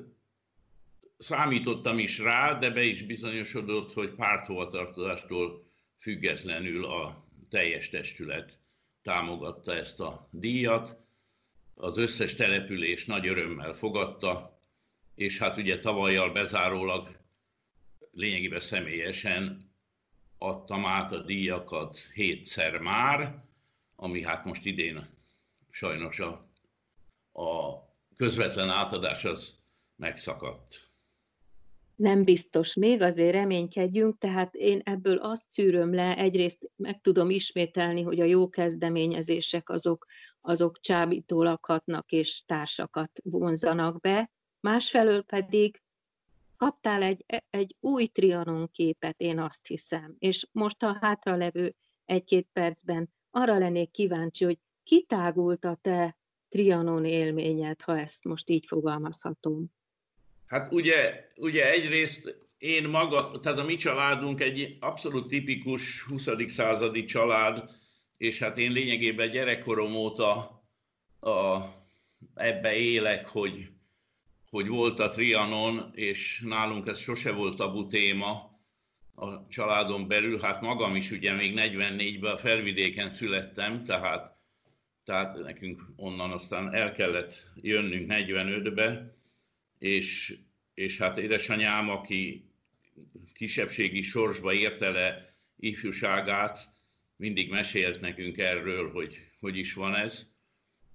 számítottam is rá, de be is bizonyosodott, hogy párthovatartozástól függetlenül a teljes testület támogatta ezt a díjat. Az összes település nagy örömmel fogadta, és hát ugye tavalyjal bezárólag lényegében személyesen adtam át a díjakat hétszer már, ami hát most idén sajnos a, a közvetlen átadás az megszakadt. Nem biztos, még azért reménykedjünk, tehát én ebből azt szűröm le, egyrészt meg tudom ismételni, hogy a jó kezdeményezések azok, azok csábító hatnak és társakat vonzanak be, másfelől pedig kaptál egy, egy új Trianon képet, én azt hiszem, és most a hátralevő egy-két percben arra lennék kíváncsi, hogy kitágult a te Trianon élményed, ha ezt most így fogalmazhatom. Hát ugye, ugye egyrészt én maga, tehát a mi családunk egy abszolút tipikus 20. századi család, és hát én lényegében gyerekkorom óta a, ebbe élek, hogy hogy volt a Trianon, és nálunk ez sose volt tabu téma a családon belül. Hát magam is ugye még 44-ben a felvidéken születtem, tehát, tehát nekünk onnan aztán el kellett jönnünk 45-be, és, és hát édesanyám, aki kisebbségi sorsba érte le ifjúságát, mindig mesélt nekünk erről, hogy hogy is van ez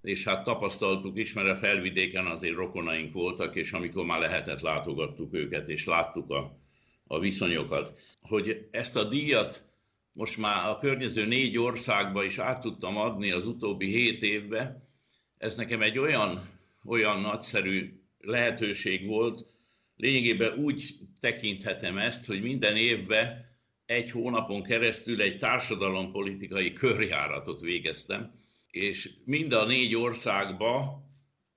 és hát tapasztaltuk is, mert a felvidéken azért rokonaink voltak, és amikor már lehetett, látogattuk őket, és láttuk a, a viszonyokat. Hogy ezt a díjat most már a környező négy országba is át tudtam adni az utóbbi hét évbe, ez nekem egy olyan, olyan nagyszerű lehetőség volt, lényegében úgy tekinthetem ezt, hogy minden évben egy hónapon keresztül egy társadalompolitikai körjáratot végeztem, és mind a négy országba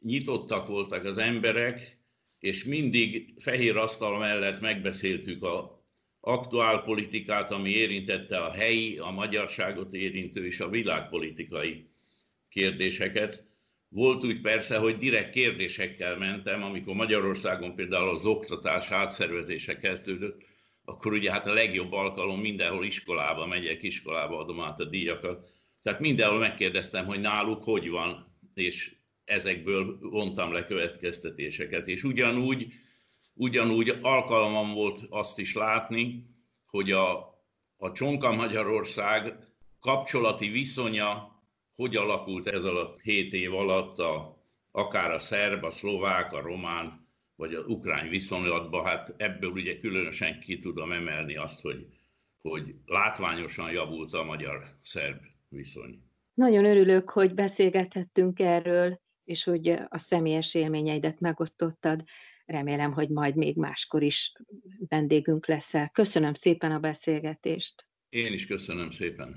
nyitottak voltak az emberek, és mindig fehér asztal mellett megbeszéltük a aktuál politikát, ami érintette a helyi, a magyarságot érintő és a világpolitikai kérdéseket. Volt úgy persze, hogy direkt kérdésekkel mentem, amikor Magyarországon például az oktatás átszervezése kezdődött, akkor ugye hát a legjobb alkalom mindenhol iskolába megyek, iskolába adom át a díjakat. Tehát mindenhol megkérdeztem, hogy náluk hogy van, és ezekből vontam le következtetéseket. És ugyanúgy, ugyanúgy alkalmam volt azt is látni, hogy a, a Csonka Magyarország kapcsolati viszonya hogy alakult ez alatt 7 év alatt, a, akár a szerb, a szlovák, a román, vagy az ukrán viszonylatban, hát ebből ugye különösen ki tudom emelni azt, hogy, hogy látványosan javult a magyar-szerb viszony. Nagyon örülök, hogy beszélgethettünk erről, és hogy a személyes élményeidet megosztottad. Remélem, hogy majd még máskor is vendégünk leszel. Köszönöm szépen a beszélgetést. Én is köszönöm szépen.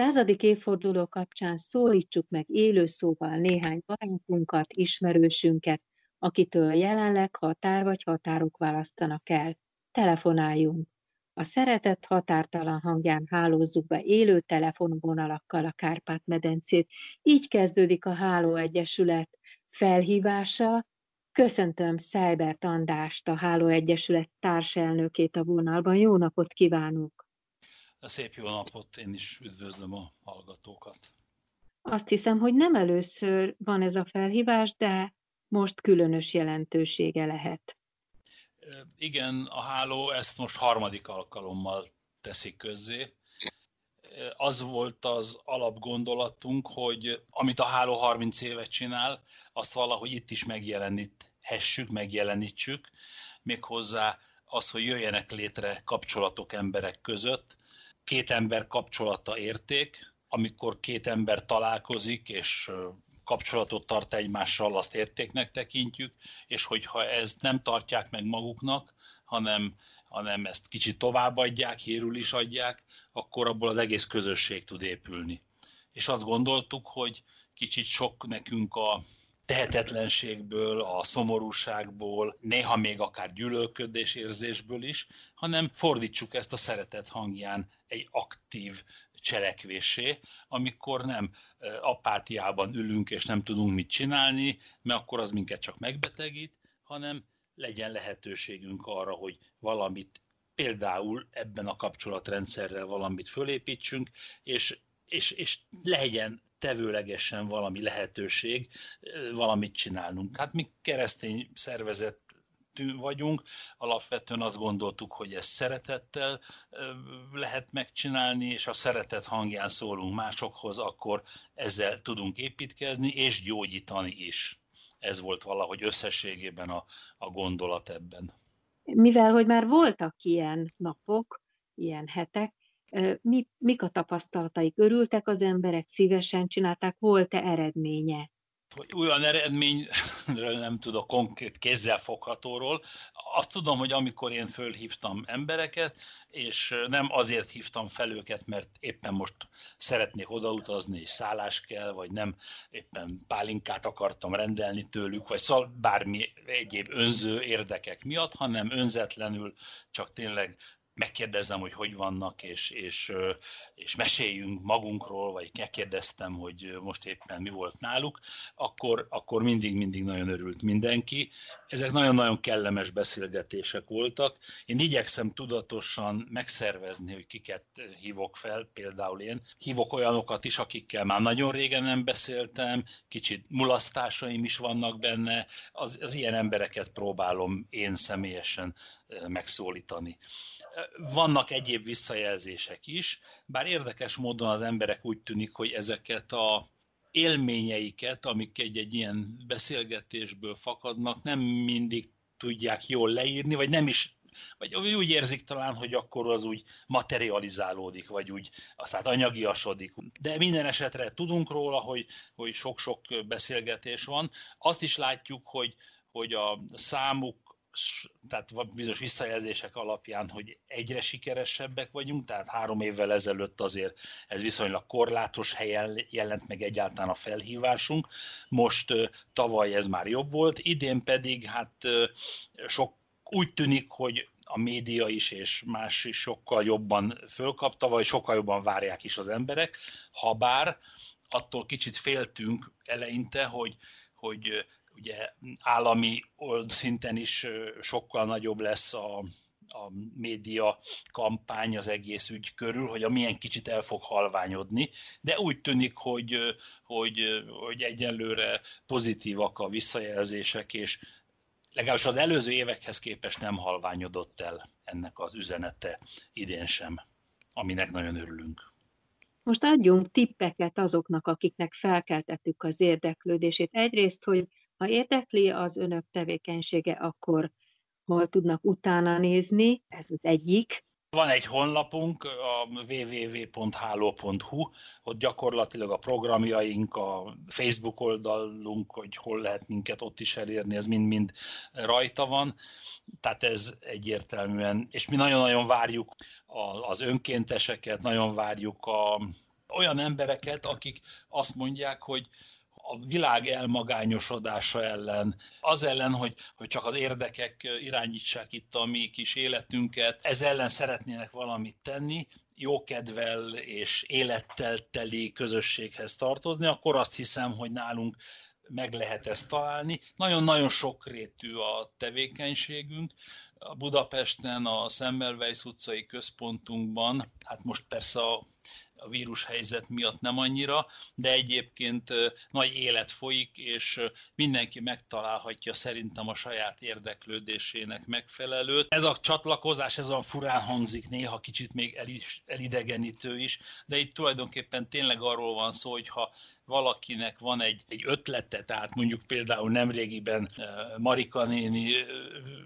Századik évforduló kapcsán szólítsuk meg élő szóval néhány barátunkat, ismerősünket, akitől jelenleg határ vagy határok választanak el. Telefonáljunk. A szeretett határtalan hangján hálózzuk be élő telefonvonalakkal a Kárpát-medencét. Így kezdődik a Háló Egyesület felhívása. Köszöntöm Szájbert Andást, a Háló Egyesület társelnökét a vonalban. Jó napot kívánok! Szép jó napot, én is üdvözlöm a hallgatókat. Azt hiszem, hogy nem először van ez a felhívás, de most különös jelentősége lehet. Igen, a háló ezt most harmadik alkalommal teszik közzé. Az volt az alapgondolatunk, hogy amit a háló 30 évet csinál, azt valahogy itt is megjeleníthessük, megjelenítsük, méghozzá az, hogy jöjjenek létre kapcsolatok emberek között, két ember kapcsolata érték, amikor két ember találkozik, és kapcsolatot tart egymással, azt értéknek tekintjük, és hogyha ezt nem tartják meg maguknak, hanem, hanem ezt kicsit továbbadják, hírül is adják, akkor abból az egész közösség tud épülni. És azt gondoltuk, hogy kicsit sok nekünk a tehetetlenségből, a szomorúságból, néha még akár gyűlölködés érzésből is, hanem fordítsuk ezt a szeretet hangján egy aktív cselekvésé, amikor nem apátiában ülünk és nem tudunk mit csinálni, mert akkor az minket csak megbetegít, hanem legyen lehetőségünk arra, hogy valamit például ebben a kapcsolatrendszerrel valamit fölépítsünk, és, és, és legyen tevőlegesen valami lehetőség valamit csinálnunk. Hát mi keresztény szervezet vagyunk, alapvetően azt gondoltuk, hogy ezt szeretettel lehet megcsinálni, és a szeretet hangján szólunk másokhoz, akkor ezzel tudunk építkezni és gyógyítani is. Ez volt valahogy összességében a, a gondolat ebben. Mivel, hogy már voltak ilyen napok, ilyen hetek, mi, mik a tapasztalataik? Örültek az emberek, szívesen csinálták, volt-e eredménye? hogy olyan eredményről nem tudok konkrét kézzelfoghatóról. Azt tudom, hogy amikor én fölhívtam embereket, és nem azért hívtam fel őket, mert éppen most szeretnék odautazni, és szállás kell, vagy nem éppen pálinkát akartam rendelni tőlük, vagy szal, bármi egyéb önző érdekek miatt, hanem önzetlenül csak tényleg megkérdezem, hogy hogy vannak, és, és, és meséljünk magunkról, vagy megkérdeztem, hogy most éppen mi volt náluk, akkor, akkor mindig, mindig nagyon örült mindenki. Ezek nagyon-nagyon kellemes beszélgetések voltak. Én igyekszem tudatosan megszervezni, hogy kiket hívok fel, például én. Hívok olyanokat is, akikkel már nagyon régen nem beszéltem, kicsit mulasztásaim is vannak benne, az, az ilyen embereket próbálom én személyesen megszólítani. Vannak egyéb visszajelzések is, bár érdekes módon az emberek úgy tűnik, hogy ezeket a élményeiket, amik egy-egy ilyen beszélgetésből fakadnak, nem mindig tudják jól leírni, vagy nem is vagy úgy érzik talán, hogy akkor az úgy materializálódik, vagy úgy aztán anyagiasodik. De minden esetre tudunk róla, hogy, hogy sok-sok beszélgetés van. Azt is látjuk, hogy, hogy a számuk tehát bizonyos visszajelzések alapján, hogy egyre sikeresebbek vagyunk, tehát három évvel ezelőtt azért ez viszonylag korlátos helyen jelent meg egyáltalán a felhívásunk. Most tavaly ez már jobb volt, idén pedig hát sok úgy tűnik, hogy a média is és más is sokkal jobban fölkapta, vagy sokkal jobban várják is az emberek, ha bár attól kicsit féltünk eleinte, hogy, hogy ugye állami szinten is sokkal nagyobb lesz a, a média kampány az egész ügy körül, hogy a milyen kicsit el fog halványodni, de úgy tűnik, hogy, hogy, hogy egyelőre pozitívak a visszajelzések, és legalábbis az előző évekhez képest nem halványodott el ennek az üzenete idén sem, aminek nagyon örülünk. Most adjunk tippeket azoknak, akiknek felkeltettük az érdeklődését. Egyrészt, hogy ha érdekli az önök tevékenysége, akkor hol tudnak utána nézni, ez az egyik. Van egy honlapunk, a www.halo.hu, ott gyakorlatilag a programjaink, a Facebook oldalunk, hogy hol lehet minket ott is elérni, ez mind-mind rajta van. Tehát ez egyértelműen, és mi nagyon-nagyon várjuk az önkénteseket, nagyon várjuk a, olyan embereket, akik azt mondják, hogy a világ elmagányosodása ellen, az ellen, hogy, hogy csak az érdekek irányítsák itt a mi kis életünket, ez ellen szeretnének valamit tenni, jókedvel és élettel teli közösséghez tartozni, akkor azt hiszem, hogy nálunk meg lehet ezt találni. Nagyon-nagyon sokrétű a tevékenységünk. A Budapesten, a Semmelweis utcai központunkban, hát most persze a a vírushelyzet miatt nem annyira, de egyébként nagy élet folyik, és mindenki megtalálhatja szerintem a saját érdeklődésének megfelelőt. Ez a csatlakozás, ez olyan furán hangzik, néha kicsit még elidegenítő is, de itt tulajdonképpen tényleg arról van szó, hogy ha valakinek van egy, egy ötlete, tehát mondjuk például nemrégiben Marika néni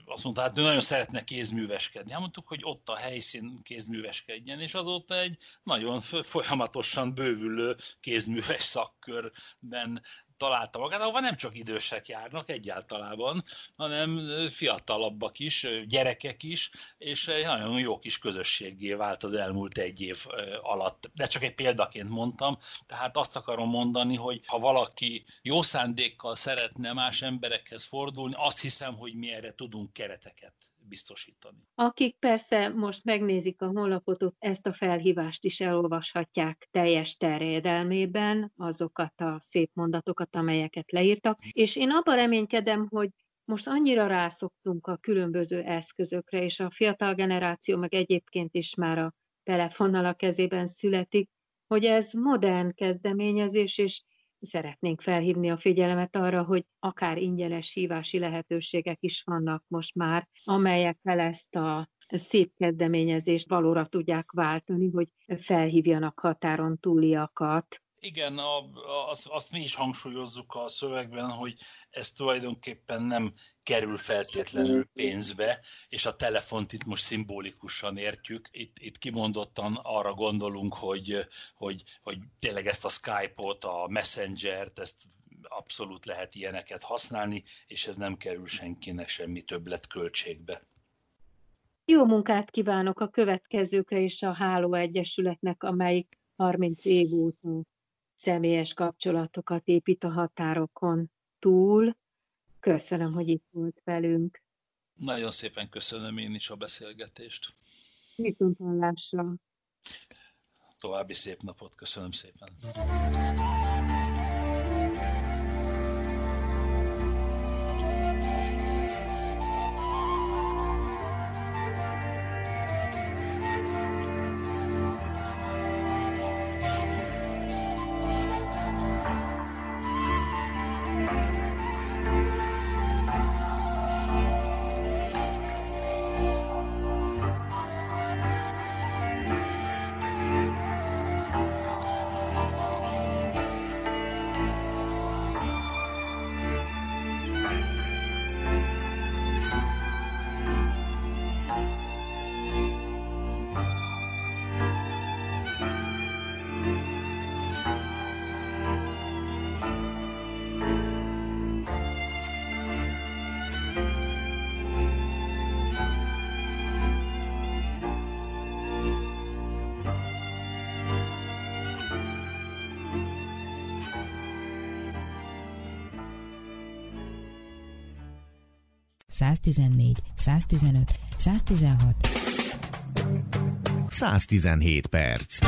azt mondta, hát ő nagyon szeretne kézműveskedni. Hát mondtuk, hogy ott a helyszín kézműveskedjen, és azóta egy nagyon folyamatosan bővülő kézműves szakkörben találta magát, ahova nem csak idősek járnak egyáltalában, hanem fiatalabbak is, gyerekek is, és egy nagyon jó kis közösségé vált az elmúlt egy év alatt. De csak egy példaként mondtam, tehát azt akarom mondani, hogy ha valaki jó szándékkal szeretne más emberekhez fordulni, azt hiszem, hogy mi erre tudunk kereteket biztosítani. Akik persze most megnézik a honlapot, ezt a felhívást is elolvashatják teljes terjedelmében, azokat a szép mondatokat, amelyeket leírtak, és én abban reménykedem, hogy most annyira rászoktunk a különböző eszközökre, és a fiatal generáció meg egyébként is már a telefonnal a kezében születik, hogy ez modern kezdeményezés, és szeretnénk felhívni a figyelmet arra, hogy akár ingyenes hívási lehetőségek is vannak most már, amelyekkel ezt a szép kezdeményezést valóra tudják váltani, hogy felhívjanak határon túliakat, igen, a, azt, azt mi is hangsúlyozzuk a szövegben, hogy ez tulajdonképpen nem kerül feltétlenül pénzbe, és a telefont itt most szimbolikusan értjük. Itt, itt kimondottan arra gondolunk, hogy, hogy, hogy tényleg ezt a Skype-ot, a Messenger-t, ezt abszolút lehet ilyeneket használni, és ez nem kerül senkinek semmi többlet költségbe. Jó munkát kívánok a következőkre is a Háló Egyesületnek, amelyik 30 év óta személyes kapcsolatokat épít a határokon túl. Köszönöm, hogy itt volt velünk. Nagyon szépen köszönöm én is a beszélgetést. Viszont hallásra. További szép napot, köszönöm szépen. ...114, 115, 116... 117 perc.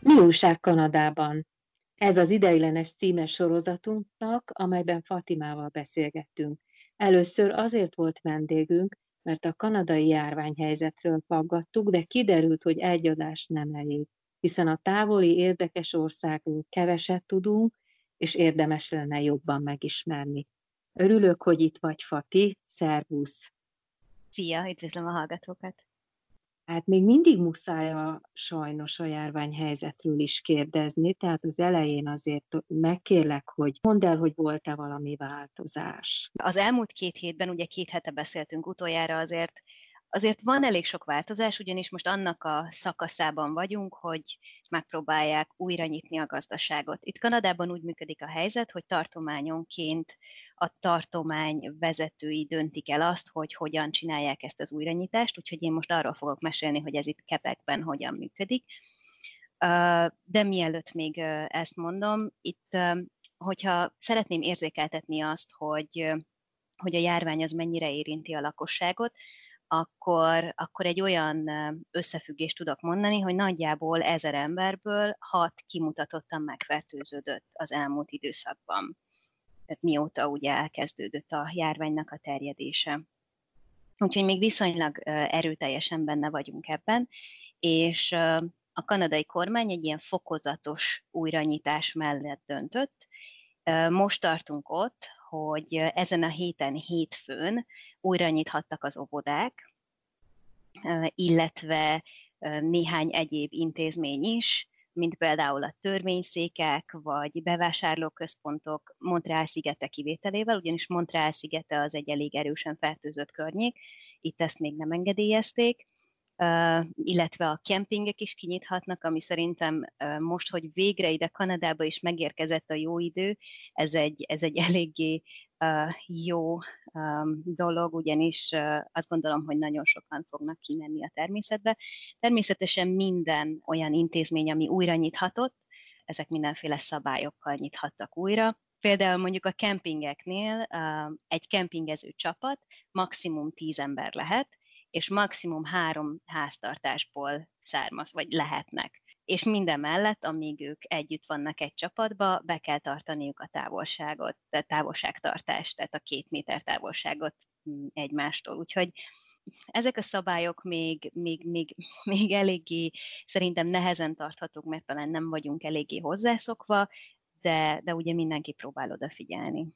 Mi újság Kanadában? Ez az ideiglenes címes sorozatunknak, amelyben Fatimával beszélgettünk. Először azért volt vendégünk, mert a kanadai járványhelyzetről faggattuk, de kiderült, hogy egy adás nem elég, hiszen a távoli érdekes országról keveset tudunk, és érdemes lenne jobban megismerni. Örülök, hogy itt vagy, Fati. Szervusz! Szia, üdvözlöm a hallgatókat! Hát még mindig muszáj a, sajnos a járványhelyzetről is kérdezni, tehát az elején azért megkérlek, hogy mondd el, hogy volt-e valami változás. Az elmúlt két hétben, ugye két hete beszéltünk utoljára, azért Azért van elég sok változás, ugyanis most annak a szakaszában vagyunk, hogy megpróbálják újra nyitni a gazdaságot. Itt Kanadában úgy működik a helyzet, hogy tartományonként a tartomány vezetői döntik el azt, hogy hogyan csinálják ezt az újranyitást, úgyhogy én most arról fogok mesélni, hogy ez itt Kepekben hogyan működik. De mielőtt még ezt mondom, itt, hogyha szeretném érzékeltetni azt, hogy, hogy a járvány az mennyire érinti a lakosságot, akkor, akkor egy olyan összefüggést tudok mondani, hogy nagyjából ezer emberből hat kimutatottan megfertőződött az elmúlt időszakban. Tehát mióta ugye elkezdődött a járványnak a terjedése. Úgyhogy még viszonylag erőteljesen benne vagyunk ebben, és a kanadai kormány egy ilyen fokozatos újranyitás mellett döntött. Most tartunk ott, hogy ezen a héten, hétfőn újra nyithattak az óvodák, illetve néhány egyéb intézmény is, mint például a törvényszékek, vagy bevásárlóközpontok Montreal szigete kivételével, ugyanis Montreal szigete az egy elég erősen fertőzött környék, itt ezt még nem engedélyezték, illetve a kempingek is kinyithatnak, ami szerintem most, hogy végre ide Kanadába is megérkezett a jó idő, ez egy, ez egy eléggé jó dolog, ugyanis azt gondolom, hogy nagyon sokan fognak kimenni a természetbe. Természetesen minden olyan intézmény, ami újra nyithatott, ezek mindenféle szabályokkal nyithattak újra, Például mondjuk a kempingeknél egy kempingező csapat maximum 10 ember lehet, és maximum három háztartásból származ, vagy lehetnek. És minden mellett, amíg ők együtt vannak egy csapatba, be kell tartaniuk a távolságot, a távolságtartást, tehát a két méter távolságot mm, egymástól. Úgyhogy ezek a szabályok még, még, még, még eléggé szerintem nehezen tarthatók, mert talán nem vagyunk eléggé hozzászokva, de, de ugye mindenki próbál odafigyelni.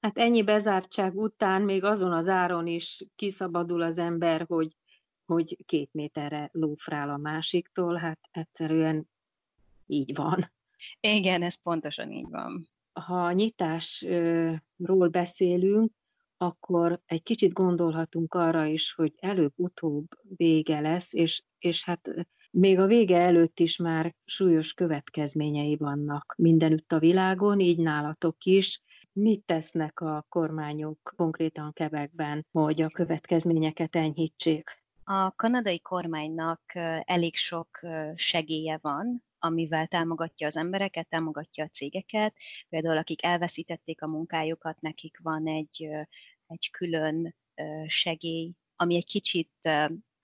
Hát ennyi bezártság után még azon az áron is kiszabadul az ember, hogy, hogy két méterre lófrál a másiktól, hát egyszerűen így van. Igen, ez pontosan így van. Ha a nyitásról beszélünk, akkor egy kicsit gondolhatunk arra is, hogy előbb-utóbb vége lesz, és, és hát még a vége előtt is már súlyos következményei vannak mindenütt a világon, így nálatok is. Mit tesznek a kormányok konkrétan Kebekben, hogy a következményeket enyhítsék? A kanadai kormánynak elég sok segélye van, amivel támogatja az embereket, támogatja a cégeket. Például akik elveszítették a munkájukat, nekik van egy, egy külön segély, ami egy kicsit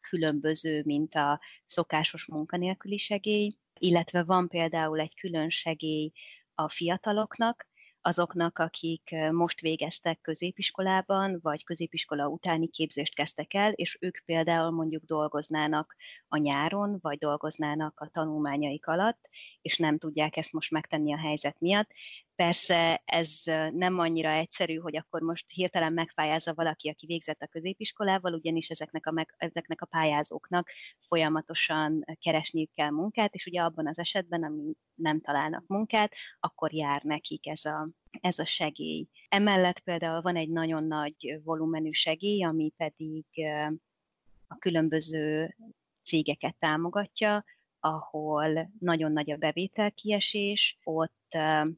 különböző, mint a szokásos munkanélküli segély, illetve van például egy külön segély a fiataloknak, azoknak, akik most végeztek középiskolában, vagy középiskola utáni képzést kezdtek el, és ők például mondjuk dolgoznának a nyáron, vagy dolgoznának a tanulmányaik alatt, és nem tudják ezt most megtenni a helyzet miatt. Persze ez nem annyira egyszerű, hogy akkor most hirtelen megfájázza valaki, aki végzett a középiskolával, ugyanis ezeknek a, meg, ezeknek a pályázóknak folyamatosan keresniük kell munkát, és ugye abban az esetben, ami nem találnak munkát, akkor jár nekik ez a, ez a segély. Emellett például van egy nagyon nagy volumenű segély, ami pedig a különböző cégeket támogatja, ahol nagyon nagy a bevételkiesés, ott,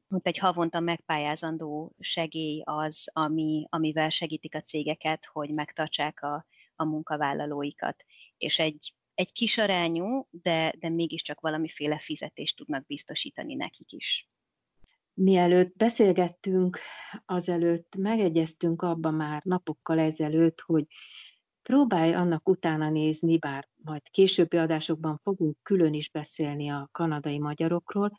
ott egy havonta megpályázandó segély az, ami, amivel segítik a cégeket, hogy megtartsák a, a munkavállalóikat. És egy, egy kis arányú, de, de mégiscsak valamiféle fizetést tudnak biztosítani nekik is. Mielőtt beszélgettünk, azelőtt megegyeztünk abba már napokkal ezelőtt, hogy próbálj annak utána nézni, bár majd későbbi adásokban fogunk külön is beszélni a kanadai magyarokról,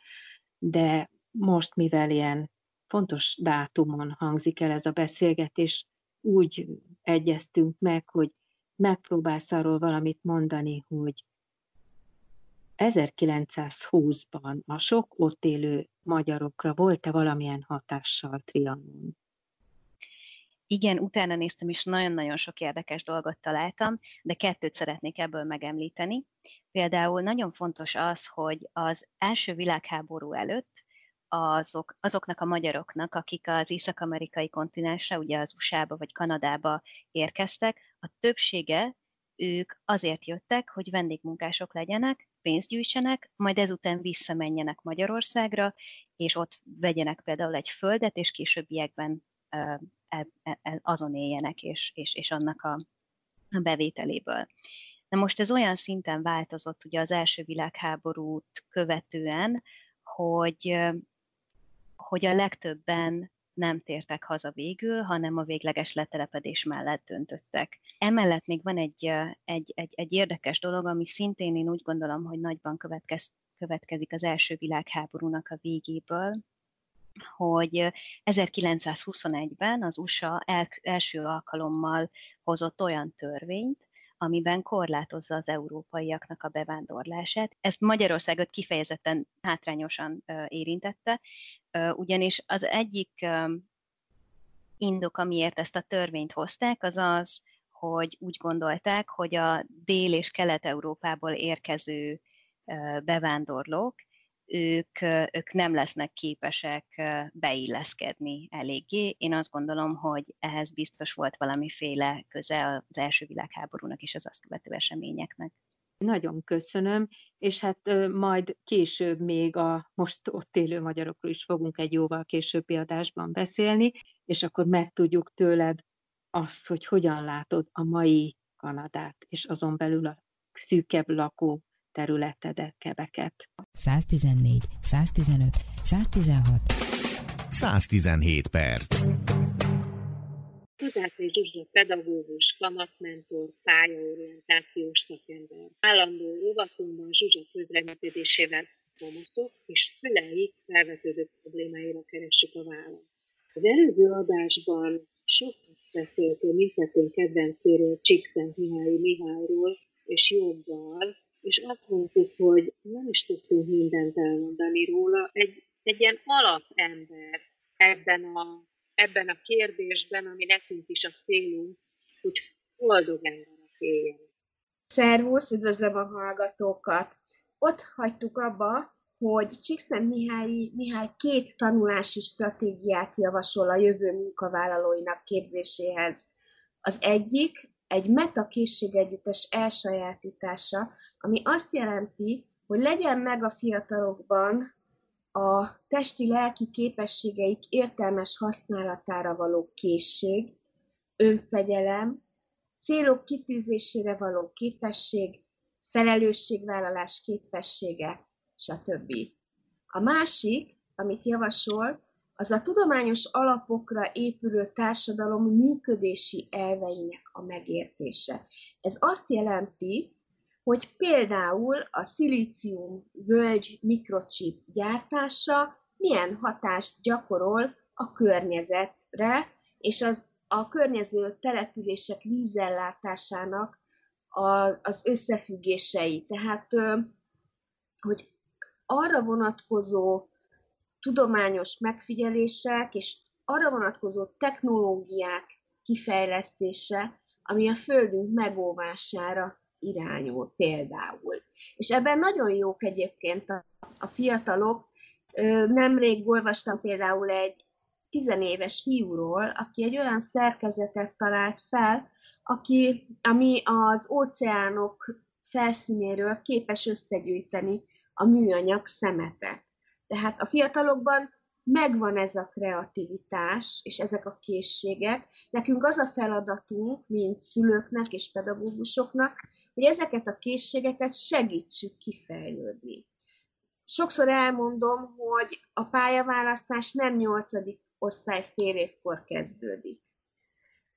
de most, mivel ilyen fontos dátumon hangzik el ez a beszélgetés, úgy egyeztünk meg, hogy megpróbálsz arról valamit mondani, hogy 1920-ban a sok ott élő magyarokra volt-e valamilyen hatással Trianon? Igen, utána néztem, és nagyon-nagyon sok érdekes dolgot találtam, de kettőt szeretnék ebből megemlíteni. Például nagyon fontos az, hogy az első világháború előtt azok, azoknak a magyaroknak, akik az észak-amerikai kontinensre, ugye az USA-ba vagy Kanadába érkeztek, a többsége ők azért jöttek, hogy vendégmunkások legyenek, pénzt gyűjtsenek, majd ezután visszamenjenek Magyarországra, és ott vegyenek például egy földet, és későbbiekben azon éljenek, és, és, és annak a, a bevételéből. Na most ez olyan szinten változott ugye az első világháborút követően, hogy, hogy a legtöbben nem tértek haza végül, hanem a végleges letelepedés mellett döntöttek. Emellett még van egy, egy, egy, egy érdekes dolog, ami szintén én úgy gondolom, hogy nagyban következ, következik az első világháborúnak a végéből, hogy 1921-ben az USA el, első alkalommal hozott olyan törvényt, amiben korlátozza az európaiaknak a bevándorlását. Ezt Magyarországot kifejezetten hátrányosan érintette, ugyanis az egyik indok, amiért ezt a törvényt hozták, az az, hogy úgy gondolták, hogy a Dél- és Kelet-Európából érkező bevándorlók ők, ők nem lesznek képesek beilleszkedni eléggé. Én azt gondolom, hogy ehhez biztos volt valamiféle köze az első világháborúnak és az azt követő eseményeknek. Nagyon köszönöm, és hát majd később még a most ott élő magyarokról is fogunk egy jóval későbbi adásban beszélni, és akkor megtudjuk tőled azt, hogy hogyan látod a mai Kanadát, és azon belül a szűkebb lakó területedet, kebeket. 114, 115, 116, 117 perc. Tudási Zsuzsa pedagógus, kamatmentor, pályaorientációs szakember. Állandó rovatunkban Zsuzsa közreműködésével kamaszok és szüleik felvetődő problémáira keressük a választ. Az előző adásban sokat beszéltünk mindkettőnk kedvencéről, Csíkszent Mihály Mihályról, és joggal, és azt mondtuk, hogy nem is tudtunk mindent elmondani róla. Egy, egy ilyen alapember ebben a, ebben a kérdésben, ami nekünk is a célunk, hogy boldog emberek éljenek. Szervusz, üdvözlöm a hallgatókat! Ott hagytuk abba, hogy Csíkszent Mihály, Mihály két tanulási stratégiát javasol a jövő munkavállalóinak képzéséhez. Az egyik egy metakészségegyüttes elsajátítása, ami azt jelenti, hogy legyen meg a fiatalokban a testi-lelki képességeik értelmes használatára való készség, önfegyelem, célok kitűzésére való képesség, felelősségvállalás képessége, stb. A másik, amit javasol, az a tudományos alapokra épülő társadalom működési elveinek a megértése. Ez azt jelenti, hogy például a szilícium völgy mikrocsip gyártása milyen hatást gyakorol a környezetre, és az a környező települések vízellátásának a, az összefüggései. Tehát, hogy arra vonatkozó tudományos megfigyelések és arra vonatkozó technológiák kifejlesztése, ami a Földünk megóvására irányul például. És ebben nagyon jók egyébként a, a fiatalok. Nemrég olvastam például egy tizenéves fiúról, aki egy olyan szerkezetet talált fel, aki, ami az óceánok felszínéről képes összegyűjteni a műanyag szemetet. Tehát a fiatalokban megvan ez a kreativitás és ezek a készségek. Nekünk az a feladatunk, mint szülőknek és pedagógusoknak, hogy ezeket a készségeket segítsük kifejlődni. Sokszor elmondom, hogy a pályaválasztás nem nyolcadik osztály fél évkor kezdődik.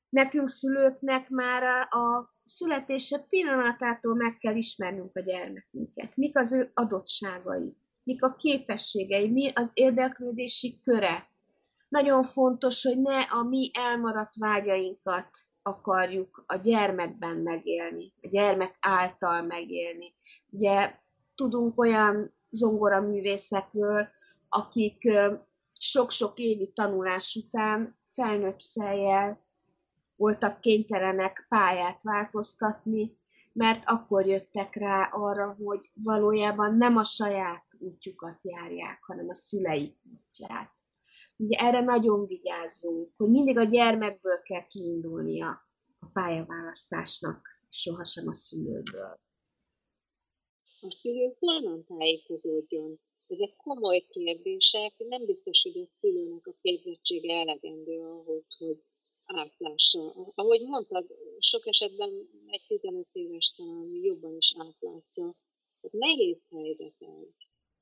Nekünk szülőknek már a születése pillanatától meg kell ismernünk a gyermekünket. Mik az ő adottságai, mik a képességei, mi az érdeklődési köre. Nagyon fontos, hogy ne a mi elmaradt vágyainkat akarjuk a gyermekben megélni, a gyermek által megélni. Ugye tudunk olyan zongoraművészekről, akik sok-sok évi tanulás után felnőtt fejjel voltak kénytelenek pályát változtatni, mert akkor jöttek rá arra, hogy valójában nem a saját útjukat járják, hanem a szüleik útját. Ugye erre nagyon vigyázzunk, hogy mindig a gyermekből kell kiindulnia a pályaválasztásnak, sohasem a szülőből. A szülő honnan tájékozódjon? Ezek komoly kérdések, nem biztos, hogy a szülőnek a képzettsége elegendő ahhoz, hogy átlássa. Ahogy mondtad, sok esetben egy 15 éves talán jobban is átlátja. Tehát nehéz helyzet ez.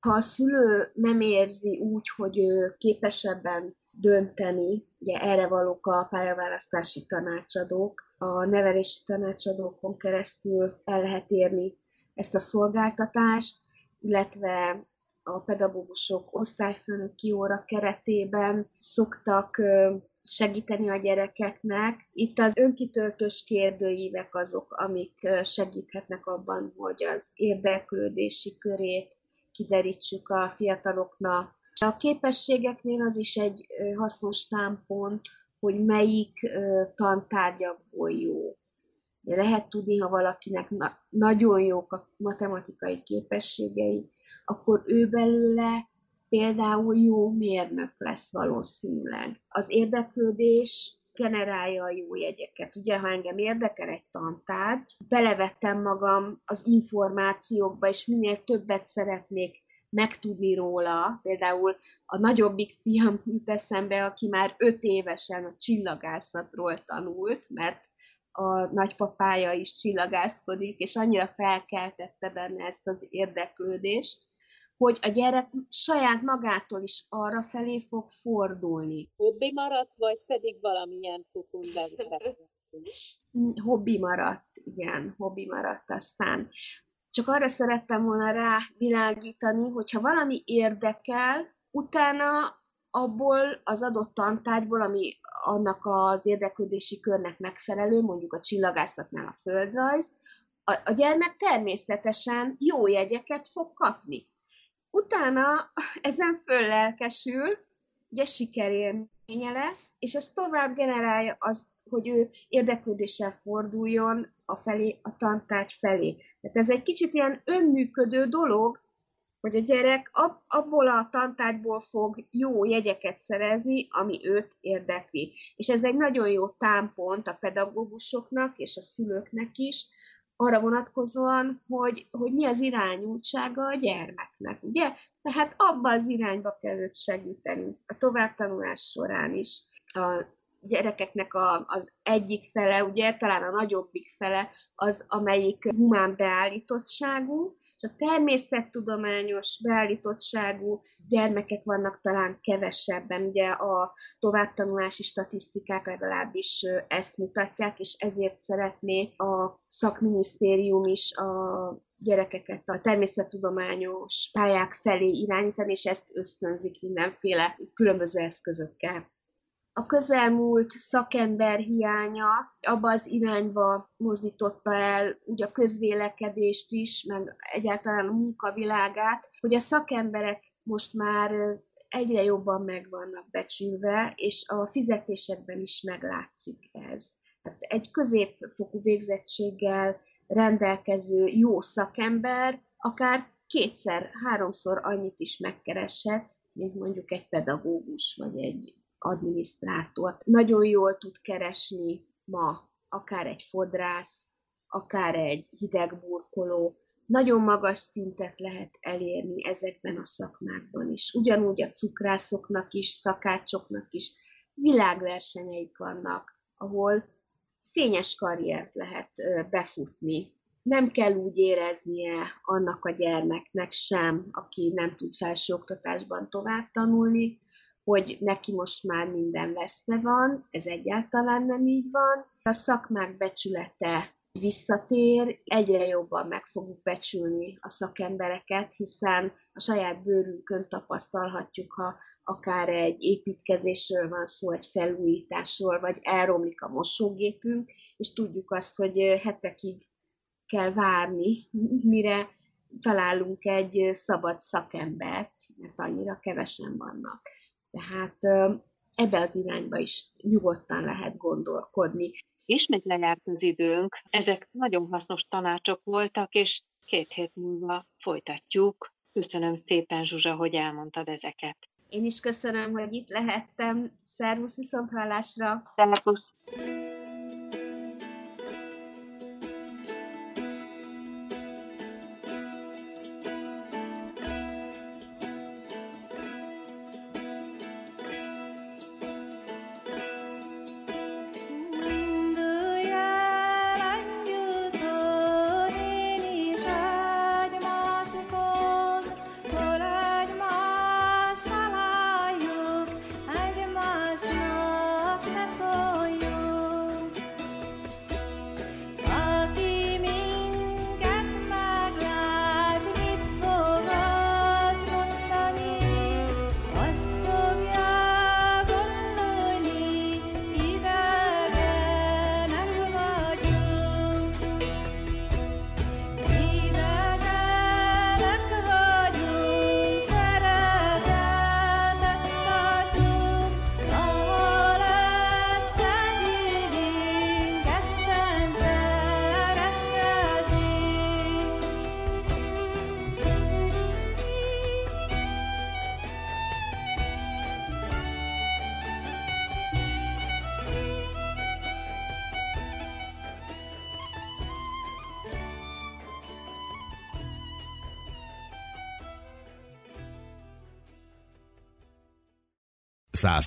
Ha a szülő nem érzi úgy, hogy ő képesebben dönteni, ugye erre valók a pályaválasztási tanácsadók, a nevelési tanácsadókon keresztül el lehet érni ezt a szolgáltatást, illetve a pedagógusok osztályfőnöki óra keretében szoktak segíteni a gyerekeknek. Itt az önkitöltős kérdőívek azok, amik segíthetnek abban, hogy az érdeklődési körét kiderítsük a fiataloknak. A képességeknél az is egy hasznos támpont, hogy melyik tantárgyakból jó. Lehet tudni, ha valakinek na- nagyon jók a matematikai képességei, akkor ő belőle például jó mérnök lesz valószínűleg. Az érdeklődés generálja a jó jegyeket. Ugye, ha engem érdekel egy tantárgy, belevettem magam az információkba, és minél többet szeretnék megtudni róla. Például a nagyobbik fiam jut eszembe, aki már öt évesen a csillagászatról tanult, mert a nagypapája is csillagászkodik, és annyira felkeltette benne ezt az érdeklődést, hogy a gyerek saját magától is arra felé fog fordulni. Hobbi maradt, vagy pedig valamilyen fokon Hobbi maradt, igen, hobbi maradt aztán. Csak arra szerettem volna rá világítani, hogyha valami érdekel, utána abból az adott tantárgyból, ami annak az érdeklődési körnek megfelelő, mondjuk a csillagászatnál a földrajz, a, a gyermek természetesen jó jegyeket fog kapni. Utána ezen föllelkesül, ugye sikerélménye lesz, és ez tovább generálja azt, hogy ő érdeklődéssel forduljon a felé, a tantárgy felé. Tehát ez egy kicsit ilyen önműködő dolog, hogy a gyerek ab, abból a tantárgyból fog jó jegyeket szerezni, ami őt érdekli. És ez egy nagyon jó támpont a pedagógusoknak és a szülőknek is, arra vonatkozóan, hogy, hogy mi az irányultsága a gyermeknek, ugye? Tehát abba az irányba kell őt segíteni a továbbtanulás során is. A gyerekeknek a, az egyik fele, ugye talán a nagyobbik fele az, amelyik humán beállítottságú, és a természettudományos beállítottságú gyermekek vannak talán kevesebben, ugye a továbbtanulási statisztikák legalábbis ezt mutatják, és ezért szeretné a szakminisztérium is a gyerekeket a természettudományos pályák felé irányítani, és ezt ösztönzik mindenféle különböző eszközökkel a közelmúlt szakember hiánya abba az irányba mozdította el úgy a közvélekedést is, meg egyáltalán a munkavilágát, hogy a szakemberek most már egyre jobban meg vannak becsülve, és a fizetésekben is meglátszik ez. Hát egy középfokú végzettséggel rendelkező jó szakember akár kétszer, háromszor annyit is megkereshet, mint mondjuk egy pedagógus vagy egy adminisztrátor. Nagyon jól tud keresni ma akár egy fodrász, akár egy hidegburkoló, nagyon magas szintet lehet elérni ezekben a szakmákban is. Ugyanúgy a cukrászoknak is, szakácsoknak is világversenyeik vannak, ahol fényes karriert lehet befutni. Nem kell úgy éreznie annak a gyermeknek sem, aki nem tud felsőoktatásban tovább tanulni, hogy neki most már minden veszve van, ez egyáltalán nem így van. A szakmák becsülete visszatér, egyre jobban meg fogjuk becsülni a szakembereket, hiszen a saját bőrünkön tapasztalhatjuk, ha akár egy építkezésről van szó, egy felújításról, vagy elromlik a mosógépünk, és tudjuk azt, hogy hetekig kell várni, mire találunk egy szabad szakembert, mert annyira kevesen vannak. Tehát ebbe az irányba is nyugodtan lehet gondolkodni. Ismét lejárt az időnk. Ezek nagyon hasznos tanácsok voltak, és két hét múlva folytatjuk. Köszönöm szépen, Zsuzsa, hogy elmondtad ezeket. Én is köszönöm, hogy itt lehettem. Szervusz viszonthallásra! Szervusz!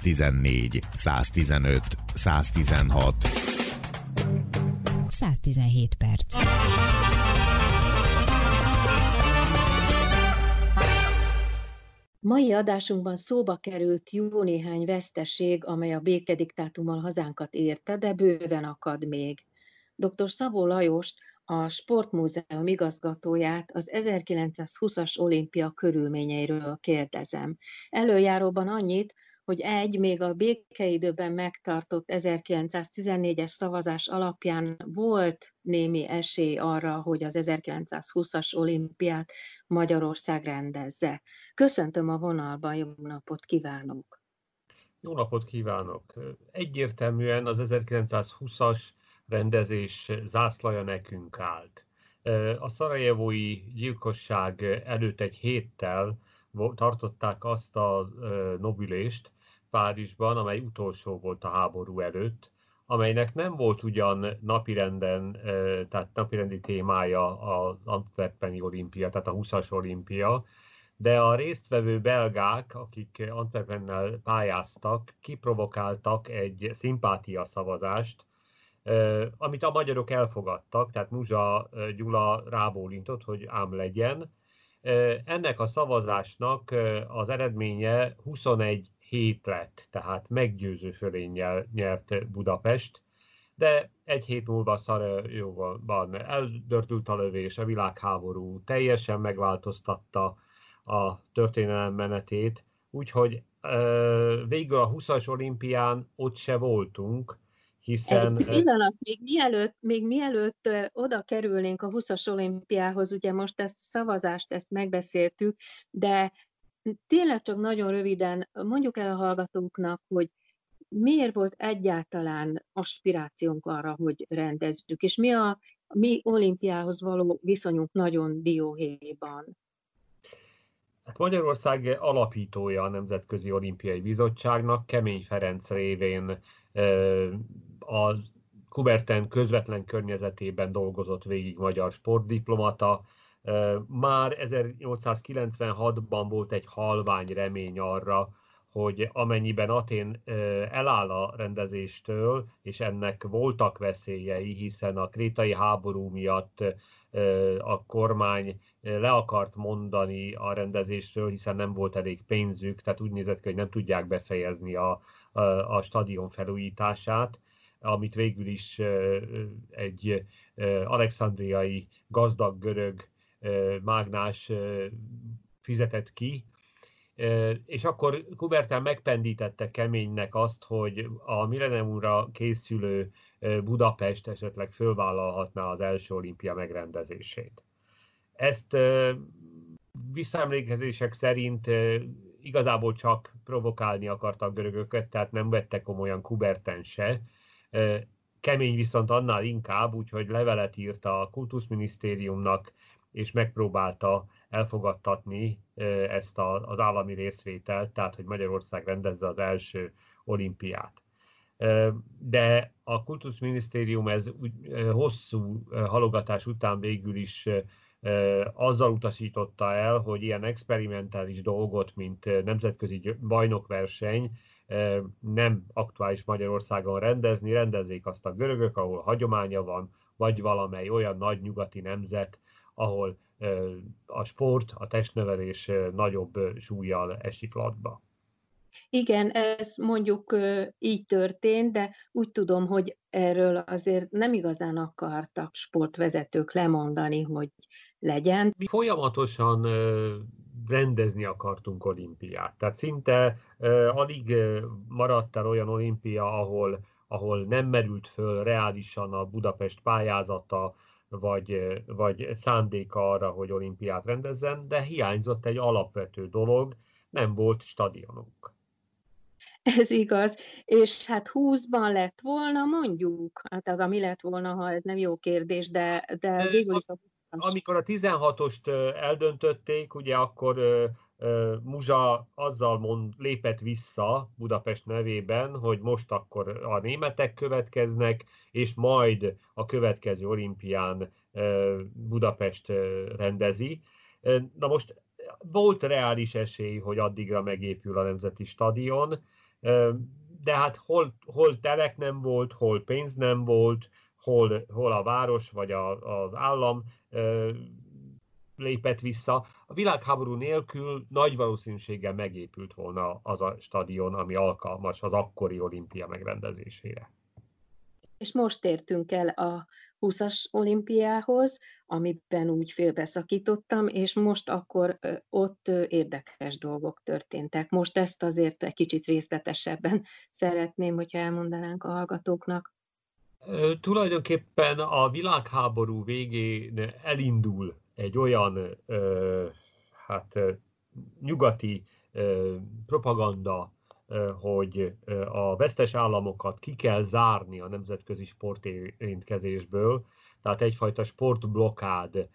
...114, 115, 116. 117 perc. Mai adásunkban szóba került jó néhány veszteség, amely a békediktátummal hazánkat érte, de bőven akad még. Dr. Szabó Lajost, a Sportmúzeum igazgatóját az 1920-as olimpia körülményeiről kérdezem. Előjáróban annyit, hogy egy, még a békeidőben megtartott 1914-es szavazás alapján volt némi esély arra, hogy az 1920-as olimpiát Magyarország rendezze. Köszöntöm a vonalban, jó napot kívánok! Jó napot kívánok! Egyértelműen az 1920-as rendezés zászlaja nekünk állt. A szarajevói gyilkosság előtt egy héttel tartották azt a nobülést Párizsban, amely utolsó volt a háború előtt, amelynek nem volt ugyan napirenden, tehát napirendi témája az Antwerpeni olimpia, tehát a 20-as olimpia, de a résztvevő belgák, akik Antwerpennel pályáztak, kiprovokáltak egy szimpátia szavazást, amit a magyarok elfogadtak, tehát Muzsa Gyula rábólintott, hogy ám legyen, ennek a szavazásnak az eredménye 21 hét lett, tehát meggyőző fölénnyel nyert Budapest, de egy hét múlva Szarajóban eldörtült a lövés, a világháború teljesen megváltoztatta a történelem menetét, úgyhogy végül a 20-as olimpián ott se voltunk, hiszen... Egy pillanat, még mielőtt, még mielőtt oda kerülnénk a 20-as olimpiához, ugye most ezt a szavazást, ezt megbeszéltük, de tényleg csak nagyon röviden mondjuk el a hallgatóknak, hogy miért volt egyáltalán aspirációnk arra, hogy rendezzük, és mi a mi olimpiához való viszonyunk nagyon dióhéjban. Hát Magyarország alapítója a Nemzetközi Olimpiai Bizottságnak, Kemény Ferenc révén a Kuberten közvetlen környezetében dolgozott végig magyar sportdiplomata. Már 1896-ban volt egy halvány remény arra, hogy amennyiben Atén eláll a rendezéstől, és ennek voltak veszélyei, hiszen a krétai háború miatt a kormány le akart mondani a rendezésről, hiszen nem volt elég pénzük, tehát úgy nézett ki, hogy nem tudják befejezni a, a, a stadion felújítását, amit végül is egy alexandriai gazdag görög mágnás fizetett ki, és akkor Kubertán megpendítette keménynek azt, hogy a milleniumra készülő Budapest esetleg fölvállalhatná az első olimpia megrendezését. Ezt visszaemlékezések szerint igazából csak provokálni akartak görögöket, tehát nem vettek komolyan Kuberten se. kemény viszont annál inkább, úgyhogy levelet írt a kultuszminisztériumnak, és megpróbálta elfogadtatni ezt az állami részvételt, tehát hogy Magyarország rendezze az első olimpiát. De a kultuszminisztérium ez hosszú halogatás után végül is azzal utasította el, hogy ilyen experimentális dolgot, mint nemzetközi bajnokverseny nem aktuális Magyarországon rendezni, rendezzék azt a görögök, ahol hagyománya van, vagy valamely olyan nagy nyugati nemzet, ahol a sport, a testnevelés nagyobb súlyjal esik latba. Igen, ez mondjuk így történt, de úgy tudom, hogy erről azért nem igazán akartak sportvezetők lemondani, hogy legyen. Mi folyamatosan rendezni akartunk olimpiát. Tehát szinte alig maradt el olyan olimpia, ahol, ahol nem merült föl reálisan a Budapest pályázata, vagy, vagy szándéka arra, hogy olimpiát rendezzen, de hiányzott egy alapvető dolog, nem volt stadionunk. Ez igaz, és hát 20-ban lett volna, mondjuk, hát az ami lett volna, ha ez nem jó kérdés, de, de végül is a amikor a 16-ost eldöntötték, ugye akkor Muzsa azzal mond, lépett vissza Budapest nevében, hogy most akkor a németek következnek, és majd a következő olimpián Budapest rendezi. Na most volt reális esély, hogy addigra megépül a Nemzeti Stadion, de hát hol, hol telek nem volt, hol pénz nem volt, hol, hol a város vagy a, az állam lépett vissza. A világháború nélkül nagy valószínűséggel megépült volna az a stadion, ami alkalmas az akkori olimpia megrendezésére. És most értünk el a 20-as olimpiához, amiben úgy félbeszakítottam, és most akkor ott érdekes dolgok történtek. Most ezt azért egy kicsit részletesebben szeretném, hogyha elmondanánk a hallgatóknak. Tulajdonképpen a világháború végén elindul egy olyan hát nyugati propaganda, hogy a vesztes államokat ki kell zárni a nemzetközi sportérintkezésből, tehát egyfajta sportblokkád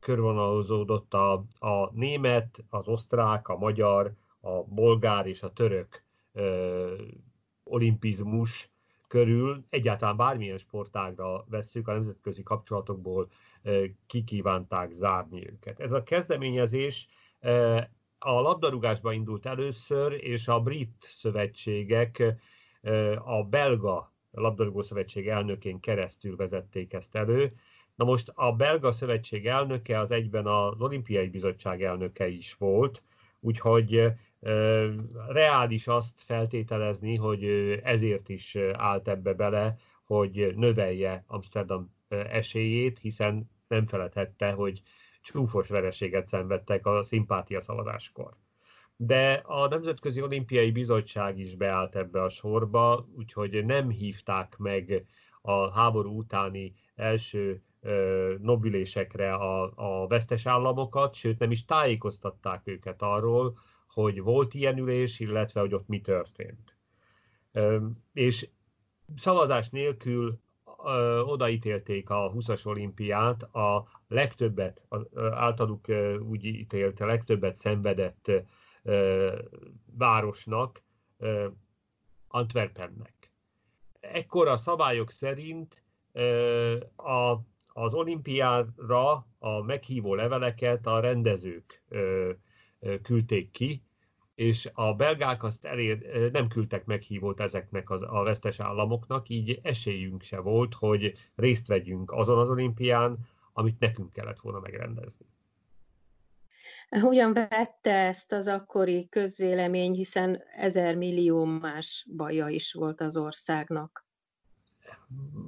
körvonalazódott a, a német, az osztrák, a magyar, a bolgár és a török olimpizmus körül. Egyáltalán bármilyen sportágra vesszük, a nemzetközi kapcsolatokból kikívánták zárni őket. Ez a kezdeményezés a labdarúgásban indult először, és a brit szövetségek a belga labdarúgó szövetség elnökén keresztül vezették ezt elő. Na most a belga szövetség elnöke az egyben az olimpiai bizottság elnöke is volt, úgyhogy reális azt feltételezni, hogy ezért is állt ebbe bele, hogy növelje Amsterdam esélyét, hiszen nem feledhette, hogy csúfos vereséget szenvedtek a szimpátia szavazáskor. De a Nemzetközi Olimpiai Bizottság is beállt ebbe a sorba, úgyhogy nem hívták meg a háború utáni első nobilésekre a, a vesztes államokat, sőt nem is tájékoztatták őket arról, hogy volt ilyen ülés, illetve hogy ott mi történt. És szavazás nélkül odaítélték a 20-as olimpiát, a legtöbbet, általuk úgy ítélt, legtöbbet szenvedett városnak, Antwerpennek. Ekkor a szabályok szerint a, az olimpiára a meghívó leveleket a rendezők küldték ki, és a belgák azt elér, nem küldtek meghívót ezeknek a, a vesztes államoknak, így esélyünk se volt, hogy részt vegyünk azon az olimpián, amit nekünk kellett volna megrendezni. Hogyan vette ezt az akkori közvélemény, hiszen ezer millió más baja is volt az országnak?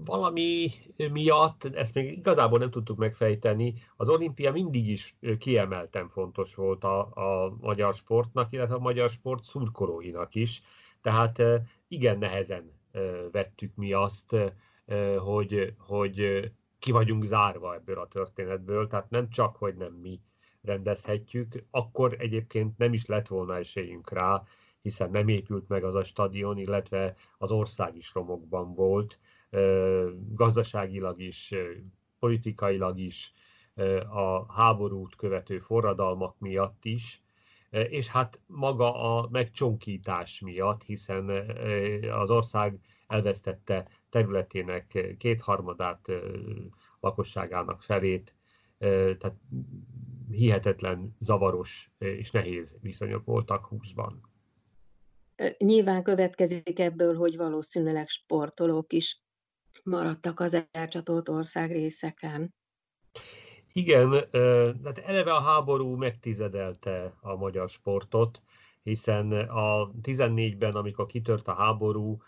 Valami miatt, ezt még igazából nem tudtuk megfejteni, az olimpia mindig is kiemelten fontos volt a, a magyar sportnak, illetve a magyar sport szurkolóinak is. Tehát igen nehezen vettük mi azt, hogy, hogy ki vagyunk zárva ebből a történetből, tehát nem csak, hogy nem mi rendezhetjük, akkor egyébként nem is lett volna esélyünk rá, hiszen nem épült meg az a stadion, illetve az ország is romokban volt, gazdaságilag is, politikailag is, a háborút követő forradalmak miatt is, és hát maga a megcsonkítás miatt, hiszen az ország elvesztette területének kétharmadát, lakosságának felét, tehát hihetetlen zavaros és nehéz viszonyok voltak 20-ban. Nyilván következik ebből, hogy valószínűleg sportolók is maradtak az elcsatolt országrészeken. Igen, hát eleve a háború megtizedelte a magyar sportot, hiszen a 14-ben, amikor kitört a háború,